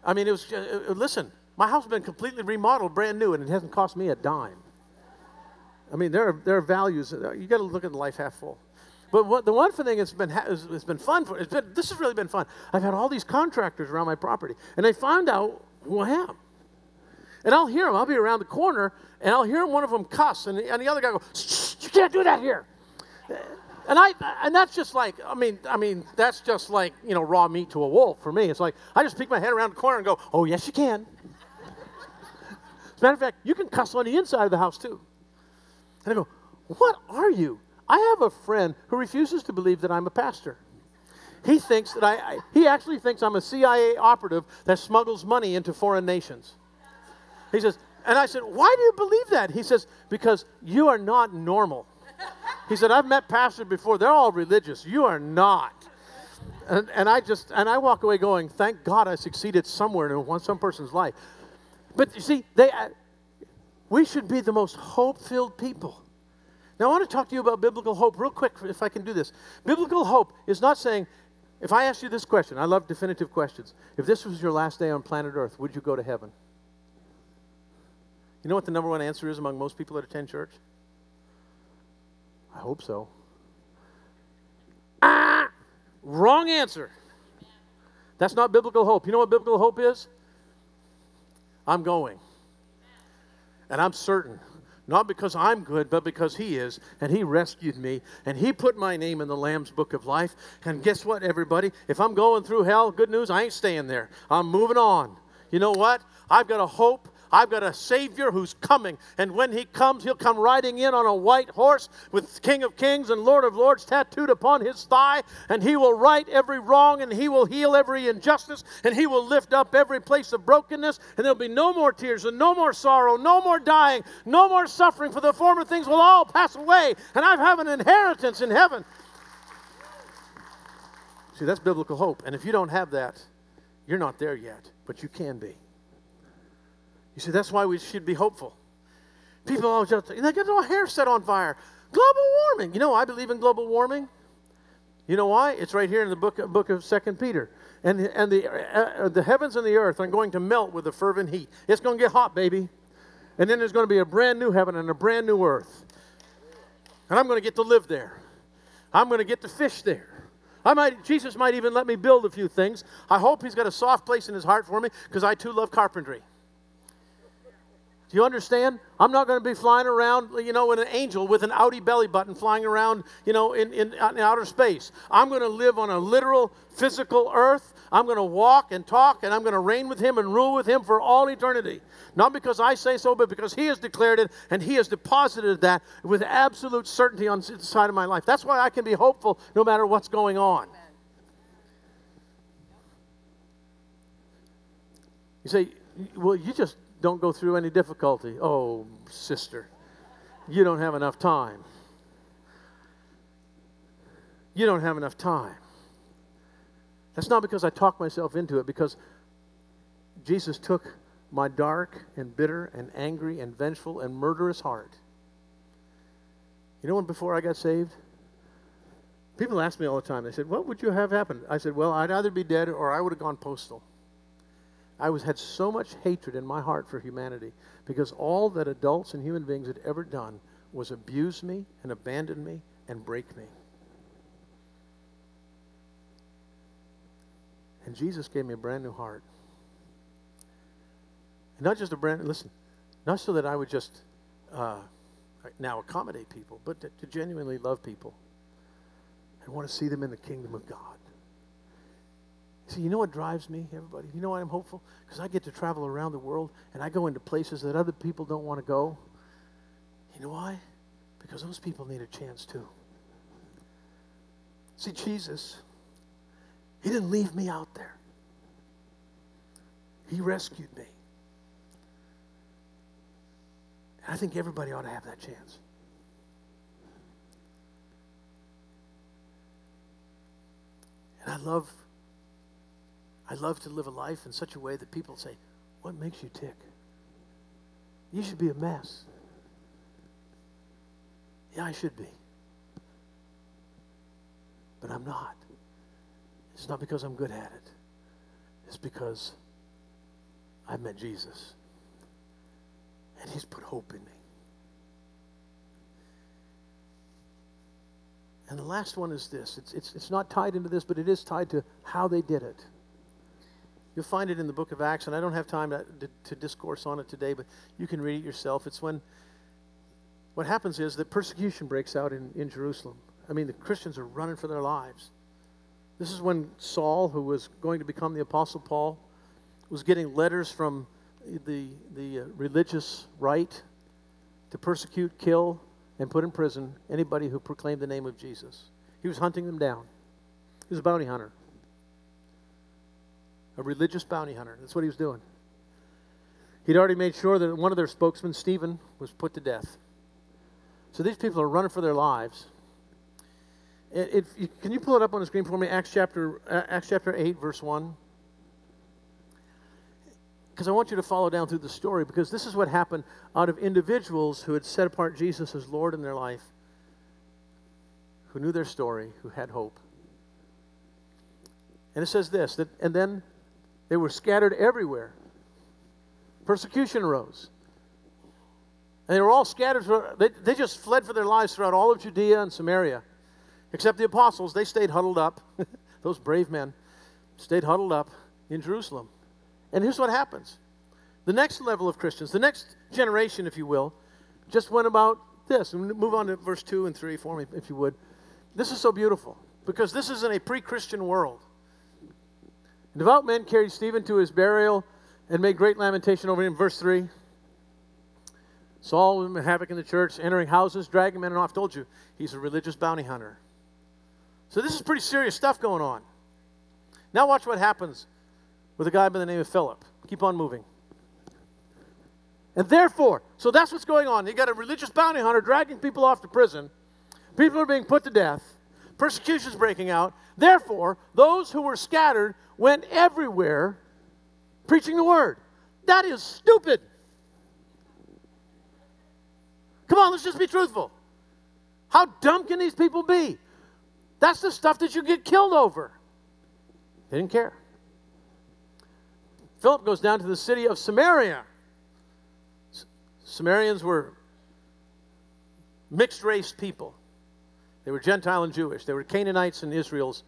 Speaker 1: I mean, it was, uh, uh listen, my house has been completely remodeled, brand new, and it hasn't cost me a dime. I mean, there are, there are values. Uh, you got to look at life half full. But what, the one thing that's been, it's been fun for, it's been, this has really been fun. I've had all these contractors around my property, and they found out who I am. And I'll hear them. I'll be around the corner, and I'll hear one of them cuss, and the, and the other guy go, "You can't do that here." And I and that's just like I mean I mean that's just like you know raw meat to a wolf for me. It's like I just peek my head around the corner and go, "Oh yes, you can." As a matter of fact, you can cuss on the inside of the house too. And I go, "What are you?" I have a friend who refuses to believe that I'm a pastor. He thinks that I, I he actually thinks I'm a CIA operative that smuggles money into foreign nations. He says, and I said, Why do you believe that? He says, Because you are not normal. He said, I've met pastors before, they're all religious. You are not. And, and I just, and I walk away going, Thank God I succeeded somewhere in one, some person's life. But you see, they, uh, we should be the most hope filled people. Now, I want to talk to you about biblical hope real quick, if I can do this. Biblical hope is not saying, if I ask you this question, I love definitive questions. If this was your last day on planet Earth, would you go to heaven? You know what the number one answer is among most people that attend church? I hope so. Ah! Wrong answer. That's not biblical hope. You know what biblical hope is? I'm going. And I'm certain. Not because I'm good, but because He is. And He rescued me. And He put my name in the Lamb's book of life. And guess what, everybody? If I'm going through hell, good news, I ain't staying there. I'm moving on. You know what? I've got a hope I've got a Savior who's coming. And when He comes, He'll come riding in on a white horse with King of Kings and Lord of Lords tattooed upon His thigh. And He will right every wrong and He will heal every injustice and He will lift up every place of brokenness. And there'll be no more tears and no more sorrow, no more dying, no more suffering, for the former things will all pass away. And I have an inheritance in heaven. See, that's biblical hope. And if you don't have that, you're not there yet, but you can be. You see, that's why we should be hopeful. People always just, they get their hair set on fire. Global warming. You know, I believe in global warming. You know why? It's right here in the book, book of Second Peter. And, and the, uh, the heavens and the earth are going to melt with the fervent heat. It's going to get hot, baby. And then there's going to be a brand new heaven and a brand new earth. And I'm going to get to live there. I'm going to get to fish there. I might, Jesus might even let me build a few things. I hope he's got a soft place in his heart for me because I too love carpentry. Do you understand? I'm not going to be flying around, you know, in an angel with an Audi belly button flying around, you know, in, in, in outer space. I'm going to live on a literal physical earth. I'm going to walk and talk, and I'm going to reign with Him and rule with Him for all eternity. Not because I say so, but because He has declared it and He has deposited that with absolute certainty on the side of my life. That's why I can be hopeful no matter what's going on. You say, well, you just don't go through any difficulty. Oh, sister, you don't have enough time. You don't have enough time. That's not because I talk myself into it, because Jesus took my dark and bitter and angry and vengeful and murderous heart. You know when before I got saved? People ask me all the time, they said, What would you have happened? I said, Well, I'd either be dead or I would have gone postal. I was had so much hatred in my heart for humanity because all that adults and human beings had ever done was abuse me and abandon me and break me. And Jesus gave me a brand new heart. And not just a brand, listen, not so that I would just uh, now accommodate people, but to, to genuinely love people and want to see them in the kingdom of God. See, you know what drives me, everybody? You know why I'm hopeful? Because I get to travel around the world and I go into places that other people don't want to go. You know why? Because those people need a chance too. See, Jesus, He didn't leave me out there, He rescued me. And I think everybody ought to have that chance. And I love I love to live a life in such a way that people say, What makes you tick? You should be a mess. Yeah, I should be. But I'm not. It's not because I'm good at it, it's because I've met Jesus. And He's put hope in me. And the last one is this it's, it's, it's not tied into this, but it is tied to how they did it. You'll find it in the book of Acts, and I don't have time to, to, to, discourse on it today, but you can read it yourself. It's when what happens is that persecution breaks out in, in Jerusalem. I mean, the Christians are running for their lives. This is when Saul, who was going to become the Apostle Paul, was getting letters from the, the uh, religious right to persecute, kill, and put in prison anybody who proclaimed the name of Jesus. He was hunting them down. He was a bounty hunter a religious bounty hunter. That's what he was doing. He'd already made sure that one of their spokesmen, Stephen, was put to death. So these people are running for their lives. Can you pull it up on the screen for me? Acts chapter, uh, Acts chapter 8, verse 1. Because I want you to follow down through the story, because this is what happened out of individuals who had set apart Jesus as Lord in their life, who knew their story, who had hope. And it says this that, and then they were scattered everywhere. Persecution arose. And they were all scattered. They, they just fled for their lives throughout all of Judea and Samaria. Except the apostles, they stayed huddled up. Those brave men stayed huddled up in Jerusalem. And here's what happens the next level of Christians, the next generation, if you will, just went about this. And move on to verse 2 and 3 for me, if you would. This is so beautiful because this is in a pre Christian world. Devout men carried Stephen to his burial and made great lamentation over him. Verse 3. Saul was havoc in the church, entering houses, dragging men and off. Told you, he's a religious bounty hunter. So this is pretty serious stuff going on. Now watch what happens with a guy by the name of Philip. Keep on moving. And therefore, so that's what's going on. You got a religious bounty hunter dragging people off to prison. People are being put to death. Persecution's breaking out. Therefore, those who were scattered went everywhere preaching the word. That is stupid. Come on, let's just be truthful. How dumb can these people be? That's the stuff that you get killed over. They didn't care. Philip goes down to the city of Samaria. Samaritans were mixed race people. They were Gentile and Jewish. They were Canaanites and Israel's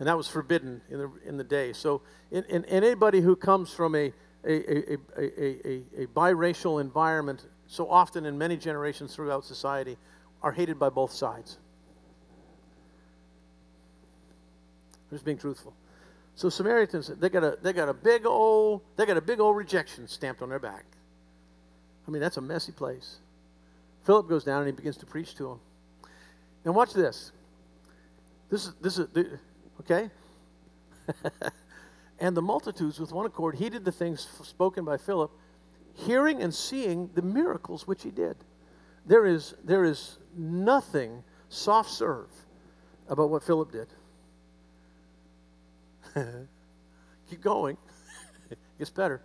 Speaker 1: and that was forbidden in the, in the day. So, in, in, anybody who comes from a, a, a, a, a, biracial environment, so often in many generations throughout society, are hated by both sides. I'm just being truthful. So Samaritans, they got a they got a big old they got a big old rejection stamped on their back. I mean, that's a messy place. Philip goes down and he begins to preach to them. And watch this. This is this is Okay? and the multitudes with one accord heeded the things spoken by Philip, hearing and seeing the miracles which he did. There is, there is nothing soft serve about what Philip did. Keep going. it Gets better.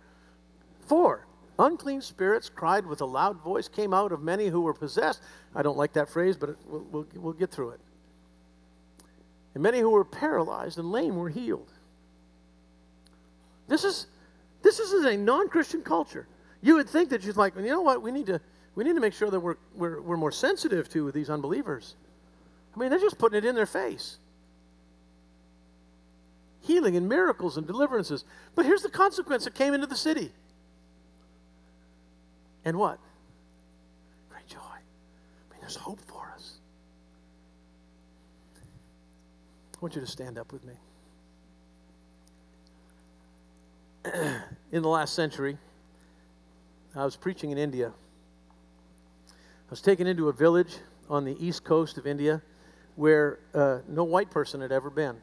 Speaker 1: Four, unclean spirits cried with a loud voice, came out of many who were possessed. I don't like that phrase, but we'll, we'll, we'll get through it and many who were paralyzed and lame were healed. This is this is a non-Christian culture. You would think that you're like, you know what, we need to we need to make sure that we're, we're, we're more sensitive to these unbelievers. I mean, they're just putting it in their face healing and miracles and deliverances. But here's the consequence that came into the city. And what? Great joy. I mean, there's hope for us. I want you to stand up with me. in the last century, I was preaching in India. I was taken into a village on the east coast of India where uh, no white person had ever been.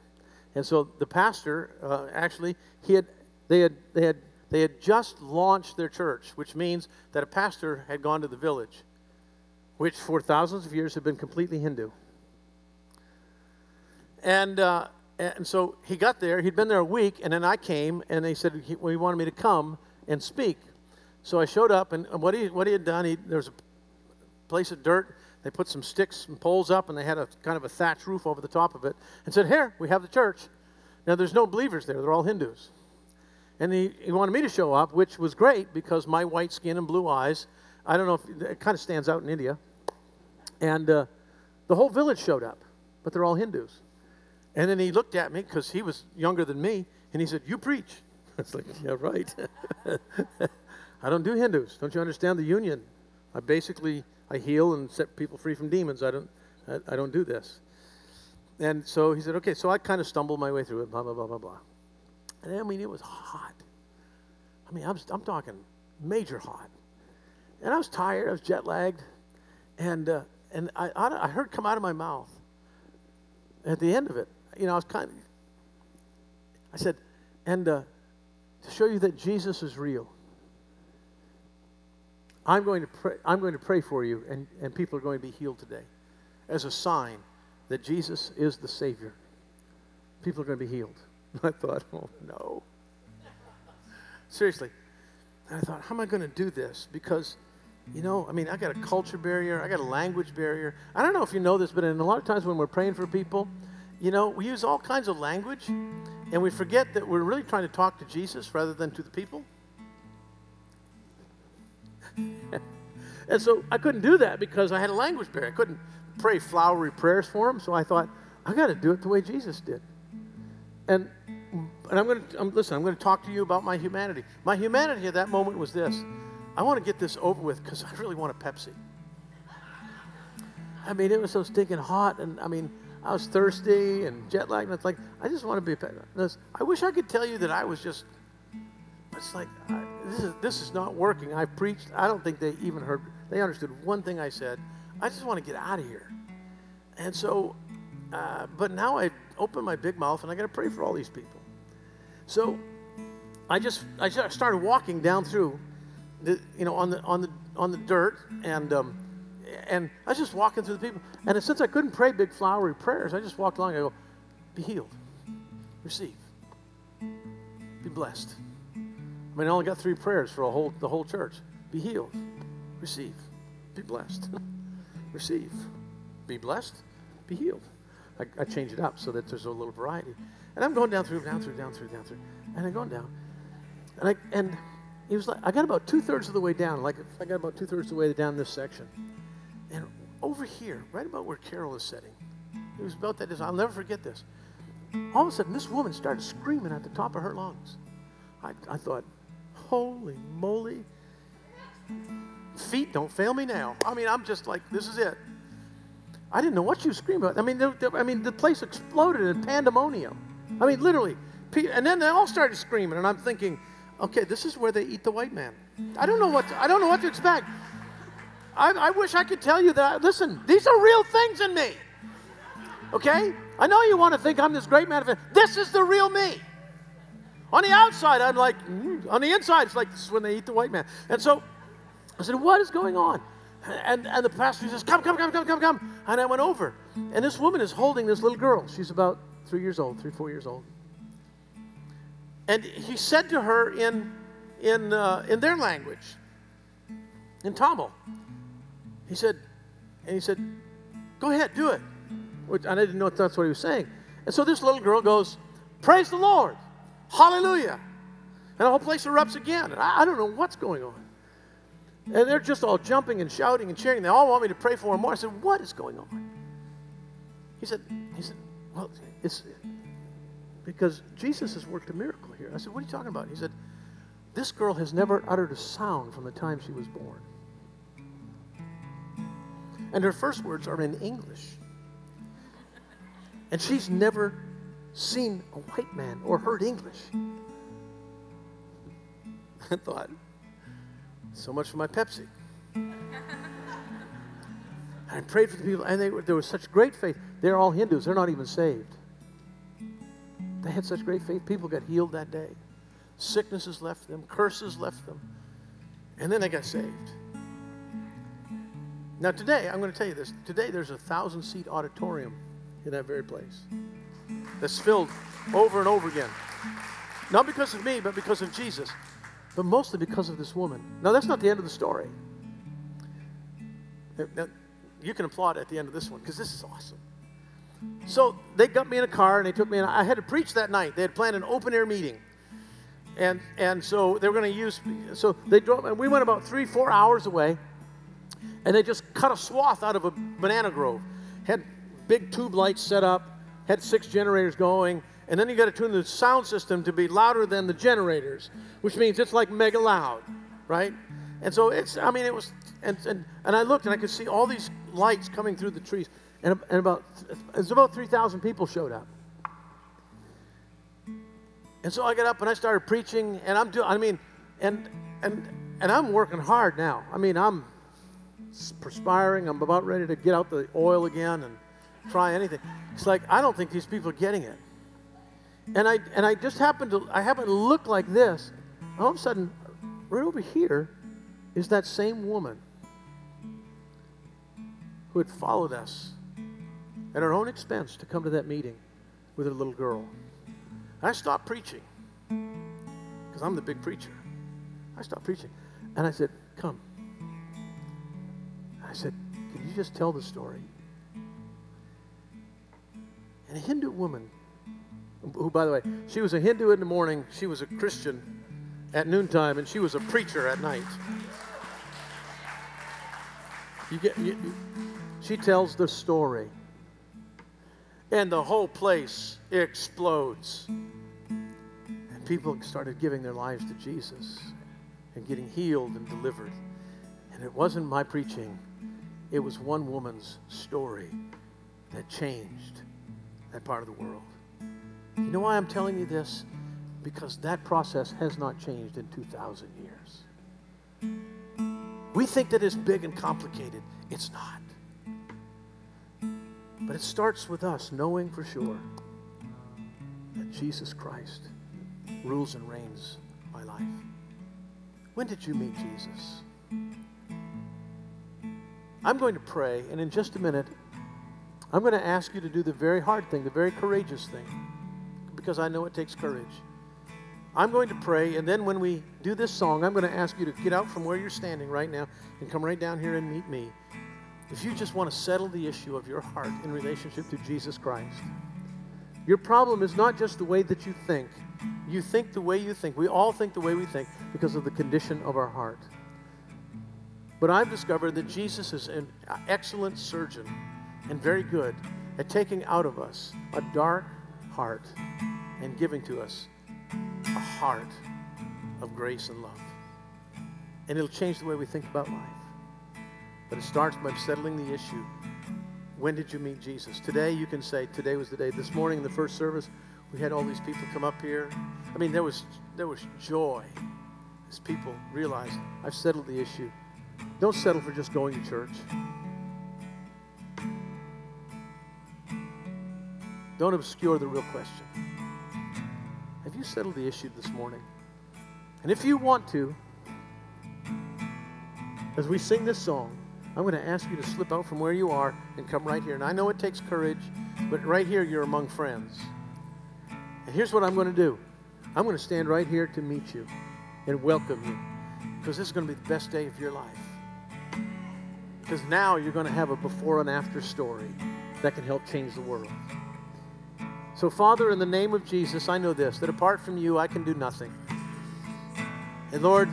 Speaker 1: And so the pastor, uh, actually, he had, they, had, they, had, they had just launched their church, which means that a pastor had gone to the village, which for thousands of years had been completely Hindu. And, uh, and so he got there, he'd been there a week, and then I came, and they said he, well, he wanted me to come and speak. So I showed up, and what he, what he had done, he, there was a place of dirt. They put some sticks and poles up, and they had a kind of a thatch roof over the top of it, and said, Here, we have the church. Now, there's no believers there, they're all Hindus. And he, he wanted me to show up, which was great because my white skin and blue eyes, I don't know if it kind of stands out in India. And uh, the whole village showed up, but they're all Hindus. And then he looked at me because he was younger than me, and he said, You preach. I was like, Yeah, right. I don't do Hindus. Don't you understand the union? I basically I heal and set people free from demons. I don't I, I don't do this. And so he said, Okay, so I kind of stumbled my way through it, blah, blah, blah, blah, blah. And I mean, it was hot. I mean, I'm, I'm talking major hot. And I was tired, I was jet lagged. And, uh, and I, I heard come out of my mouth at the end of it, you know, I was kind of, I said, and uh, to show you that Jesus is real, I'm going to pray, I'm going to pray for you, and, and people are going to be healed today as a sign that Jesus is the Savior. People are going to be healed. I thought, oh no. Seriously. And I thought, how am I going to do this? Because, you know, I mean, I got a culture barrier, I got a language barrier. I don't know if you know this, but in a lot of times when we're praying for people, you know, we use all kinds of language and we forget that we're really trying to talk to Jesus rather than to the people. and so I couldn't do that because I had a language barrier. I couldn't pray flowery prayers for him. So I thought, I got to do it the way Jesus did. And and I'm going to listen. I'm going to talk to you about my humanity. My humanity at that moment was this: I want to get this over with because I really want a Pepsi. I mean, it was so stinking hot, and I mean, I was thirsty and jet lagged. And it's like, I just want to be. I wish I could tell you that I was just. It's like I, this is this is not working. I preached. I don't think they even heard. They understood one thing I said. I just want to get out of here. And so, uh, but now I open my big mouth and I got to pray for all these people. So, I just I just started walking down through, the you know on the on the on the dirt and. Um, and I was just walking through the people. And since I couldn't pray big flowery prayers, I just walked along. And I go, be healed, receive, be blessed. I mean, I only got three prayers for a whole, the whole church. Be healed, receive, be blessed, receive, be blessed, be healed. I, I change it up so that there's a little variety. And I'm going down through, down through, down through, down through, and I'm going down. And I and he was like, I got about two thirds of the way down. Like I got about two thirds of the way down this section, over here, right about where Carol is sitting, it was about that. I'll never forget this. All of a sudden, this woman started screaming at the top of her lungs. I, I thought, holy moly. Feet don't fail me now. I mean, I'm just like, this is it. I didn't know what she was screaming about. I mean, I mean, the place exploded in pandemonium. I mean, literally. And then they all started screaming, and I'm thinking, okay, this is where they eat the white man. I don't know what to, I don't know what to expect. I, I wish I could tell you that. Listen, these are real things in me. Okay? I know you want to think I'm this great man. This is the real me. On the outside, I'm like, mm. on the inside, it's like this is when they eat the white man. And so I said, What is going on? And, and the pastor says, Come, come, come, come, come, come. And I went over. And this woman is holding this little girl. She's about three years old, three, four years old. And he said to her in, in, uh, in their language, in Tamil, he said, and he said, Go ahead, do it. Which I didn't know that's what he was saying. And so this little girl goes, Praise the Lord. Hallelujah. And the whole place erupts again. And I, I don't know what's going on. And they're just all jumping and shouting and cheering. They all want me to pray for them more. I said, What is going on? He said, he said, Well, it's because Jesus has worked a miracle here. I said, What are you talking about? He said, This girl has never uttered a sound from the time she was born. And her first words are in English. And she's never seen a white man or heard English. I thought, so much for my Pepsi. I prayed for the people, and they there was such great faith. They're all Hindus, they're not even saved. They had such great faith. People got healed that day. Sicknesses left them, curses left them, and then they got saved. Now, today, I'm going to tell you this. Today, there's a thousand seat auditorium in that very place that's filled over and over again. Not because of me, but because of Jesus, but mostly because of this woman. Now, that's not the end of the story. Now, you can applaud at the end of this one because this is awesome. So they got me in a car and they took me in. I had to preach that night. They had planned an open air meeting. And, and so they were going to use, so they drove, and we went about three, four hours away, and they just cut a swath out of a banana grove. Had big tube lights set up, had six generators going, and then you got to tune the sound system to be louder than the generators, which means it's like mega loud, right? And so it's, I mean, it was, and, and, and I looked and I could see all these lights coming through the trees. And, and about, it's about 3,000 people showed up. And so I got up and I started preaching, and I'm doing, I mean, and, and, and I'm working hard now. I mean, I'm perspiring. I'm about ready to get out the oil again and try anything. It's like, I don't think these people are getting it. And I, and I just happened to, I happened to look like this. All of a sudden, right over here is that same woman who had followed us at her own expense to come to that meeting with her little girl. I stopped preaching because I'm the big preacher. I stopped preaching and I said, Come. I said, Can you just tell the story? And a Hindu woman, who, by the way, she was a Hindu in the morning, she was a Christian at noontime, and she was a preacher at night. You get, you, she tells the story. And the whole place explodes. And people started giving their lives to Jesus and getting healed and delivered. And it wasn't my preaching, it was one woman's story that changed that part of the world. You know why I'm telling you this? Because that process has not changed in 2,000 years. We think that it's big and complicated. It's not. But it starts with us knowing for sure that Jesus Christ rules and reigns my life. When did you meet Jesus? I'm going to pray, and in just a minute, I'm going to ask you to do the very hard thing, the very courageous thing, because I know it takes courage. I'm going to pray, and then when we do this song, I'm going to ask you to get out from where you're standing right now and come right down here and meet me. If you just want to settle the issue of your heart in relationship to Jesus Christ, your problem is not just the way that you think. You think the way you think. We all think the way we think because of the condition of our heart. But I've discovered that Jesus is an excellent surgeon and very good at taking out of us a dark heart and giving to us a heart of grace and love. And it'll change the way we think about life. But it starts by settling the issue. When did you meet Jesus? Today, you can say, today was the day. This morning in the first service, we had all these people come up here. I mean, there was, there was joy as people realized, I've settled the issue. Don't settle for just going to church. Don't obscure the real question. Have you settled the issue this morning? And if you want to, as we sing this song, I'm going to ask you to slip out from where you are and come right here. And I know it takes courage, but right here you're among friends. And here's what I'm going to do I'm going to stand right here to meet you and welcome you because this is going to be the best day of your life. Because now you're going to have a before and after story that can help change the world. So, Father, in the name of Jesus, I know this that apart from you, I can do nothing. And Lord,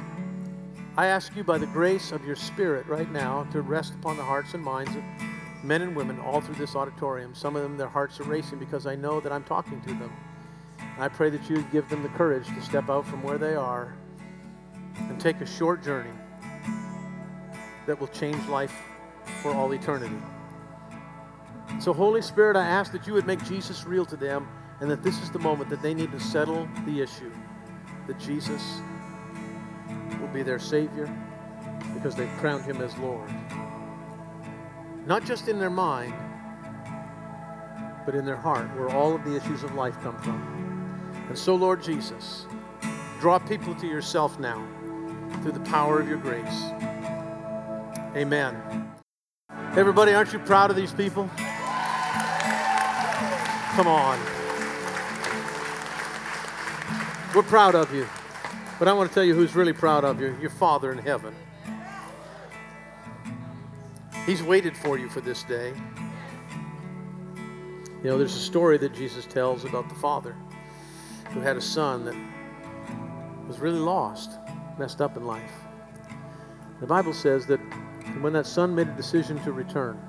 Speaker 1: I ask you by the grace of your Spirit right now to rest upon the hearts and minds of men and women all through this auditorium. Some of them, their hearts are racing because I know that I'm talking to them. And I pray that you would give them the courage to step out from where they are and take a short journey that will change life for all eternity. So, Holy Spirit, I ask that you would make Jesus real to them and that this is the moment that they need to settle the issue that Jesus will be their Savior because they've crowned him as Lord. Not just in their mind, but in their heart, where all of the issues of life come from. And so, Lord Jesus, draw people to yourself now through the power of your grace. Amen. Everybody, aren't you proud of these people? Come on. We're proud of you. But I want to tell you who's really proud of you your Father in heaven. He's waited for you for this day. You know, there's a story that Jesus tells about the father who had a son that was really lost, messed up in life. The Bible says that when that son made a decision to return,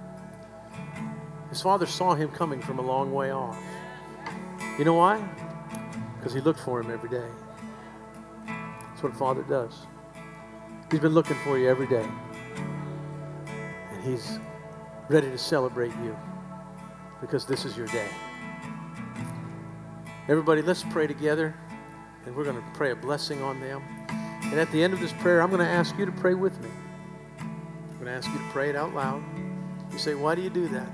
Speaker 1: his father saw him coming from a long way off. You know why? Because he looked for him every day. That's what a father does. He's been looking for you every day. And he's ready to celebrate you because this is your day. Everybody, let's pray together, and we're going to pray a blessing on them. And at the end of this prayer, I'm going to ask you to pray with me. I'm going to ask you to pray it out loud. You say, Why do you do that?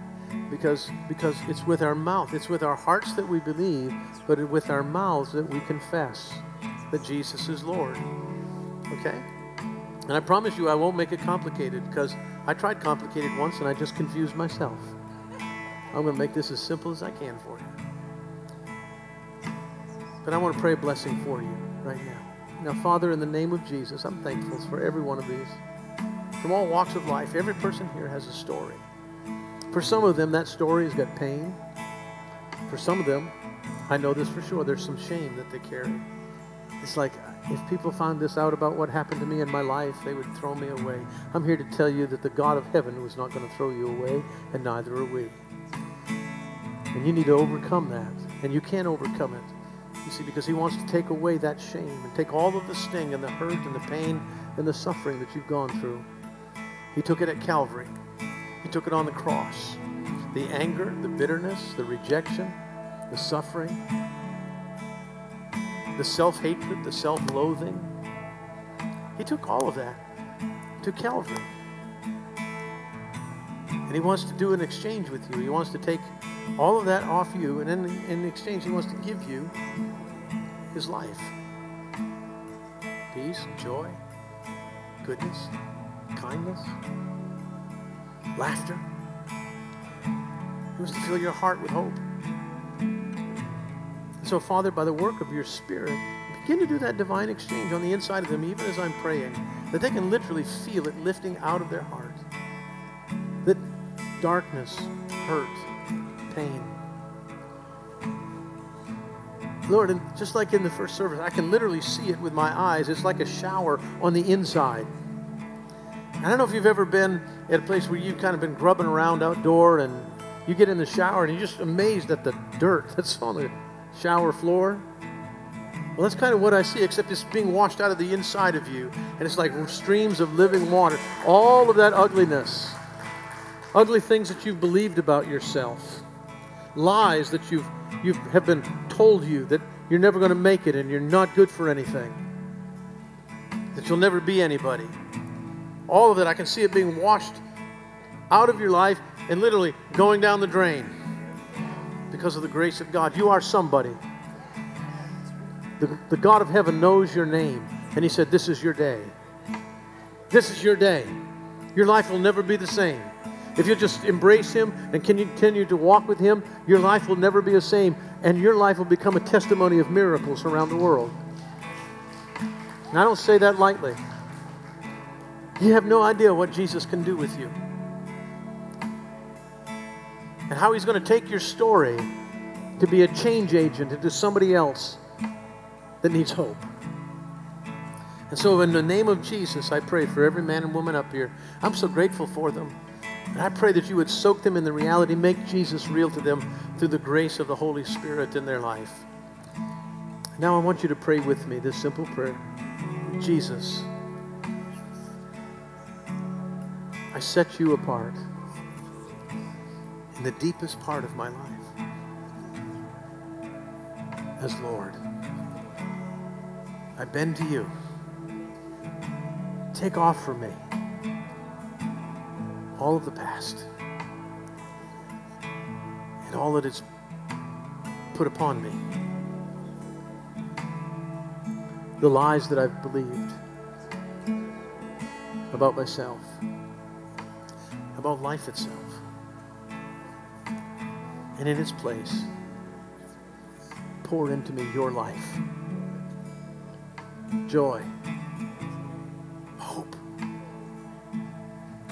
Speaker 1: because because it's with our mouth. It's with our hearts that we believe but with our mouths that we confess that jesus is lord. Okay? And i promise you i won't make it complicated because i tried complicated once and i just confused myself. I'm going to make this as simple as i can for you. But i want to pray a blessing for you right now. Now father in the name of jesus i'm thankful for every one of these from all walks of life every person here has a story for some of them, that story has got pain. For some of them, I know this for sure, there's some shame that they carry. It's like uh, if people found this out about what happened to me in my life, they would throw me away. I'm here to tell you that the God of heaven was not going to throw you away, and neither are we. And you need to overcome that. And you can overcome it. You see, because He wants to take away that shame and take all of the sting and the hurt and the pain and the suffering that you've gone through. He took it at Calvary. He took it on the cross. The anger, the bitterness, the rejection, the suffering, the self hatred, the self loathing. He took all of that to Calvary. And He wants to do an exchange with you. He wants to take all of that off you, and in, in exchange, He wants to give you His life peace, joy, goodness, kindness laughter. He wants to fill your heart with hope. So, Father, by the work of your Spirit, begin to do that divine exchange on the inside of them, even as I'm praying, that they can literally feel it lifting out of their heart. That darkness, hurt, pain. Lord, and just like in the first service, I can literally see it with my eyes. It's like a shower on the inside. I don't know if you've ever been at a place where you've kind of been grubbing around outdoor and you get in the shower and you're just amazed at the dirt that's on the shower floor. Well, that's kind of what I see, except it's being washed out of the inside of you. And it's like streams of living water. All of that ugliness, ugly things that you've believed about yourself, lies that you've, you have been told you that you're never going to make it and you're not good for anything, that you'll never be anybody all of it, I can see it being washed out of your life and literally going down the drain because of the grace of God. You are somebody. The, the God of heaven knows your name, and He said, This is your day. This is your day. Your life will never be the same. If you just embrace Him and continue to walk with Him, your life will never be the same, and your life will become a testimony of miracles around the world. And I don't say that lightly. You have no idea what Jesus can do with you. And how he's going to take your story to be a change agent into somebody else that needs hope. And so, in the name of Jesus, I pray for every man and woman up here. I'm so grateful for them. And I pray that you would soak them in the reality, make Jesus real to them through the grace of the Holy Spirit in their life. Now, I want you to pray with me this simple prayer Jesus, I set you apart in the deepest part of my life as Lord. I bend to you. Take off from me all of the past and all that it's put upon me. The lies that I've believed about myself, about life itself. And in its place, pour into me your life, joy, hope,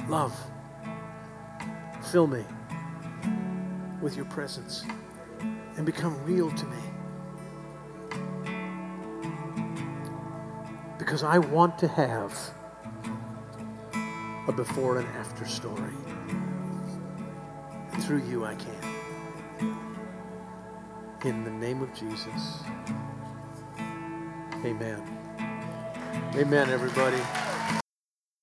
Speaker 1: love. Fill me with your presence and become real to me. Because I want to have a before and after story. And through you, I can. In the name of Jesus. Amen. Amen, everybody.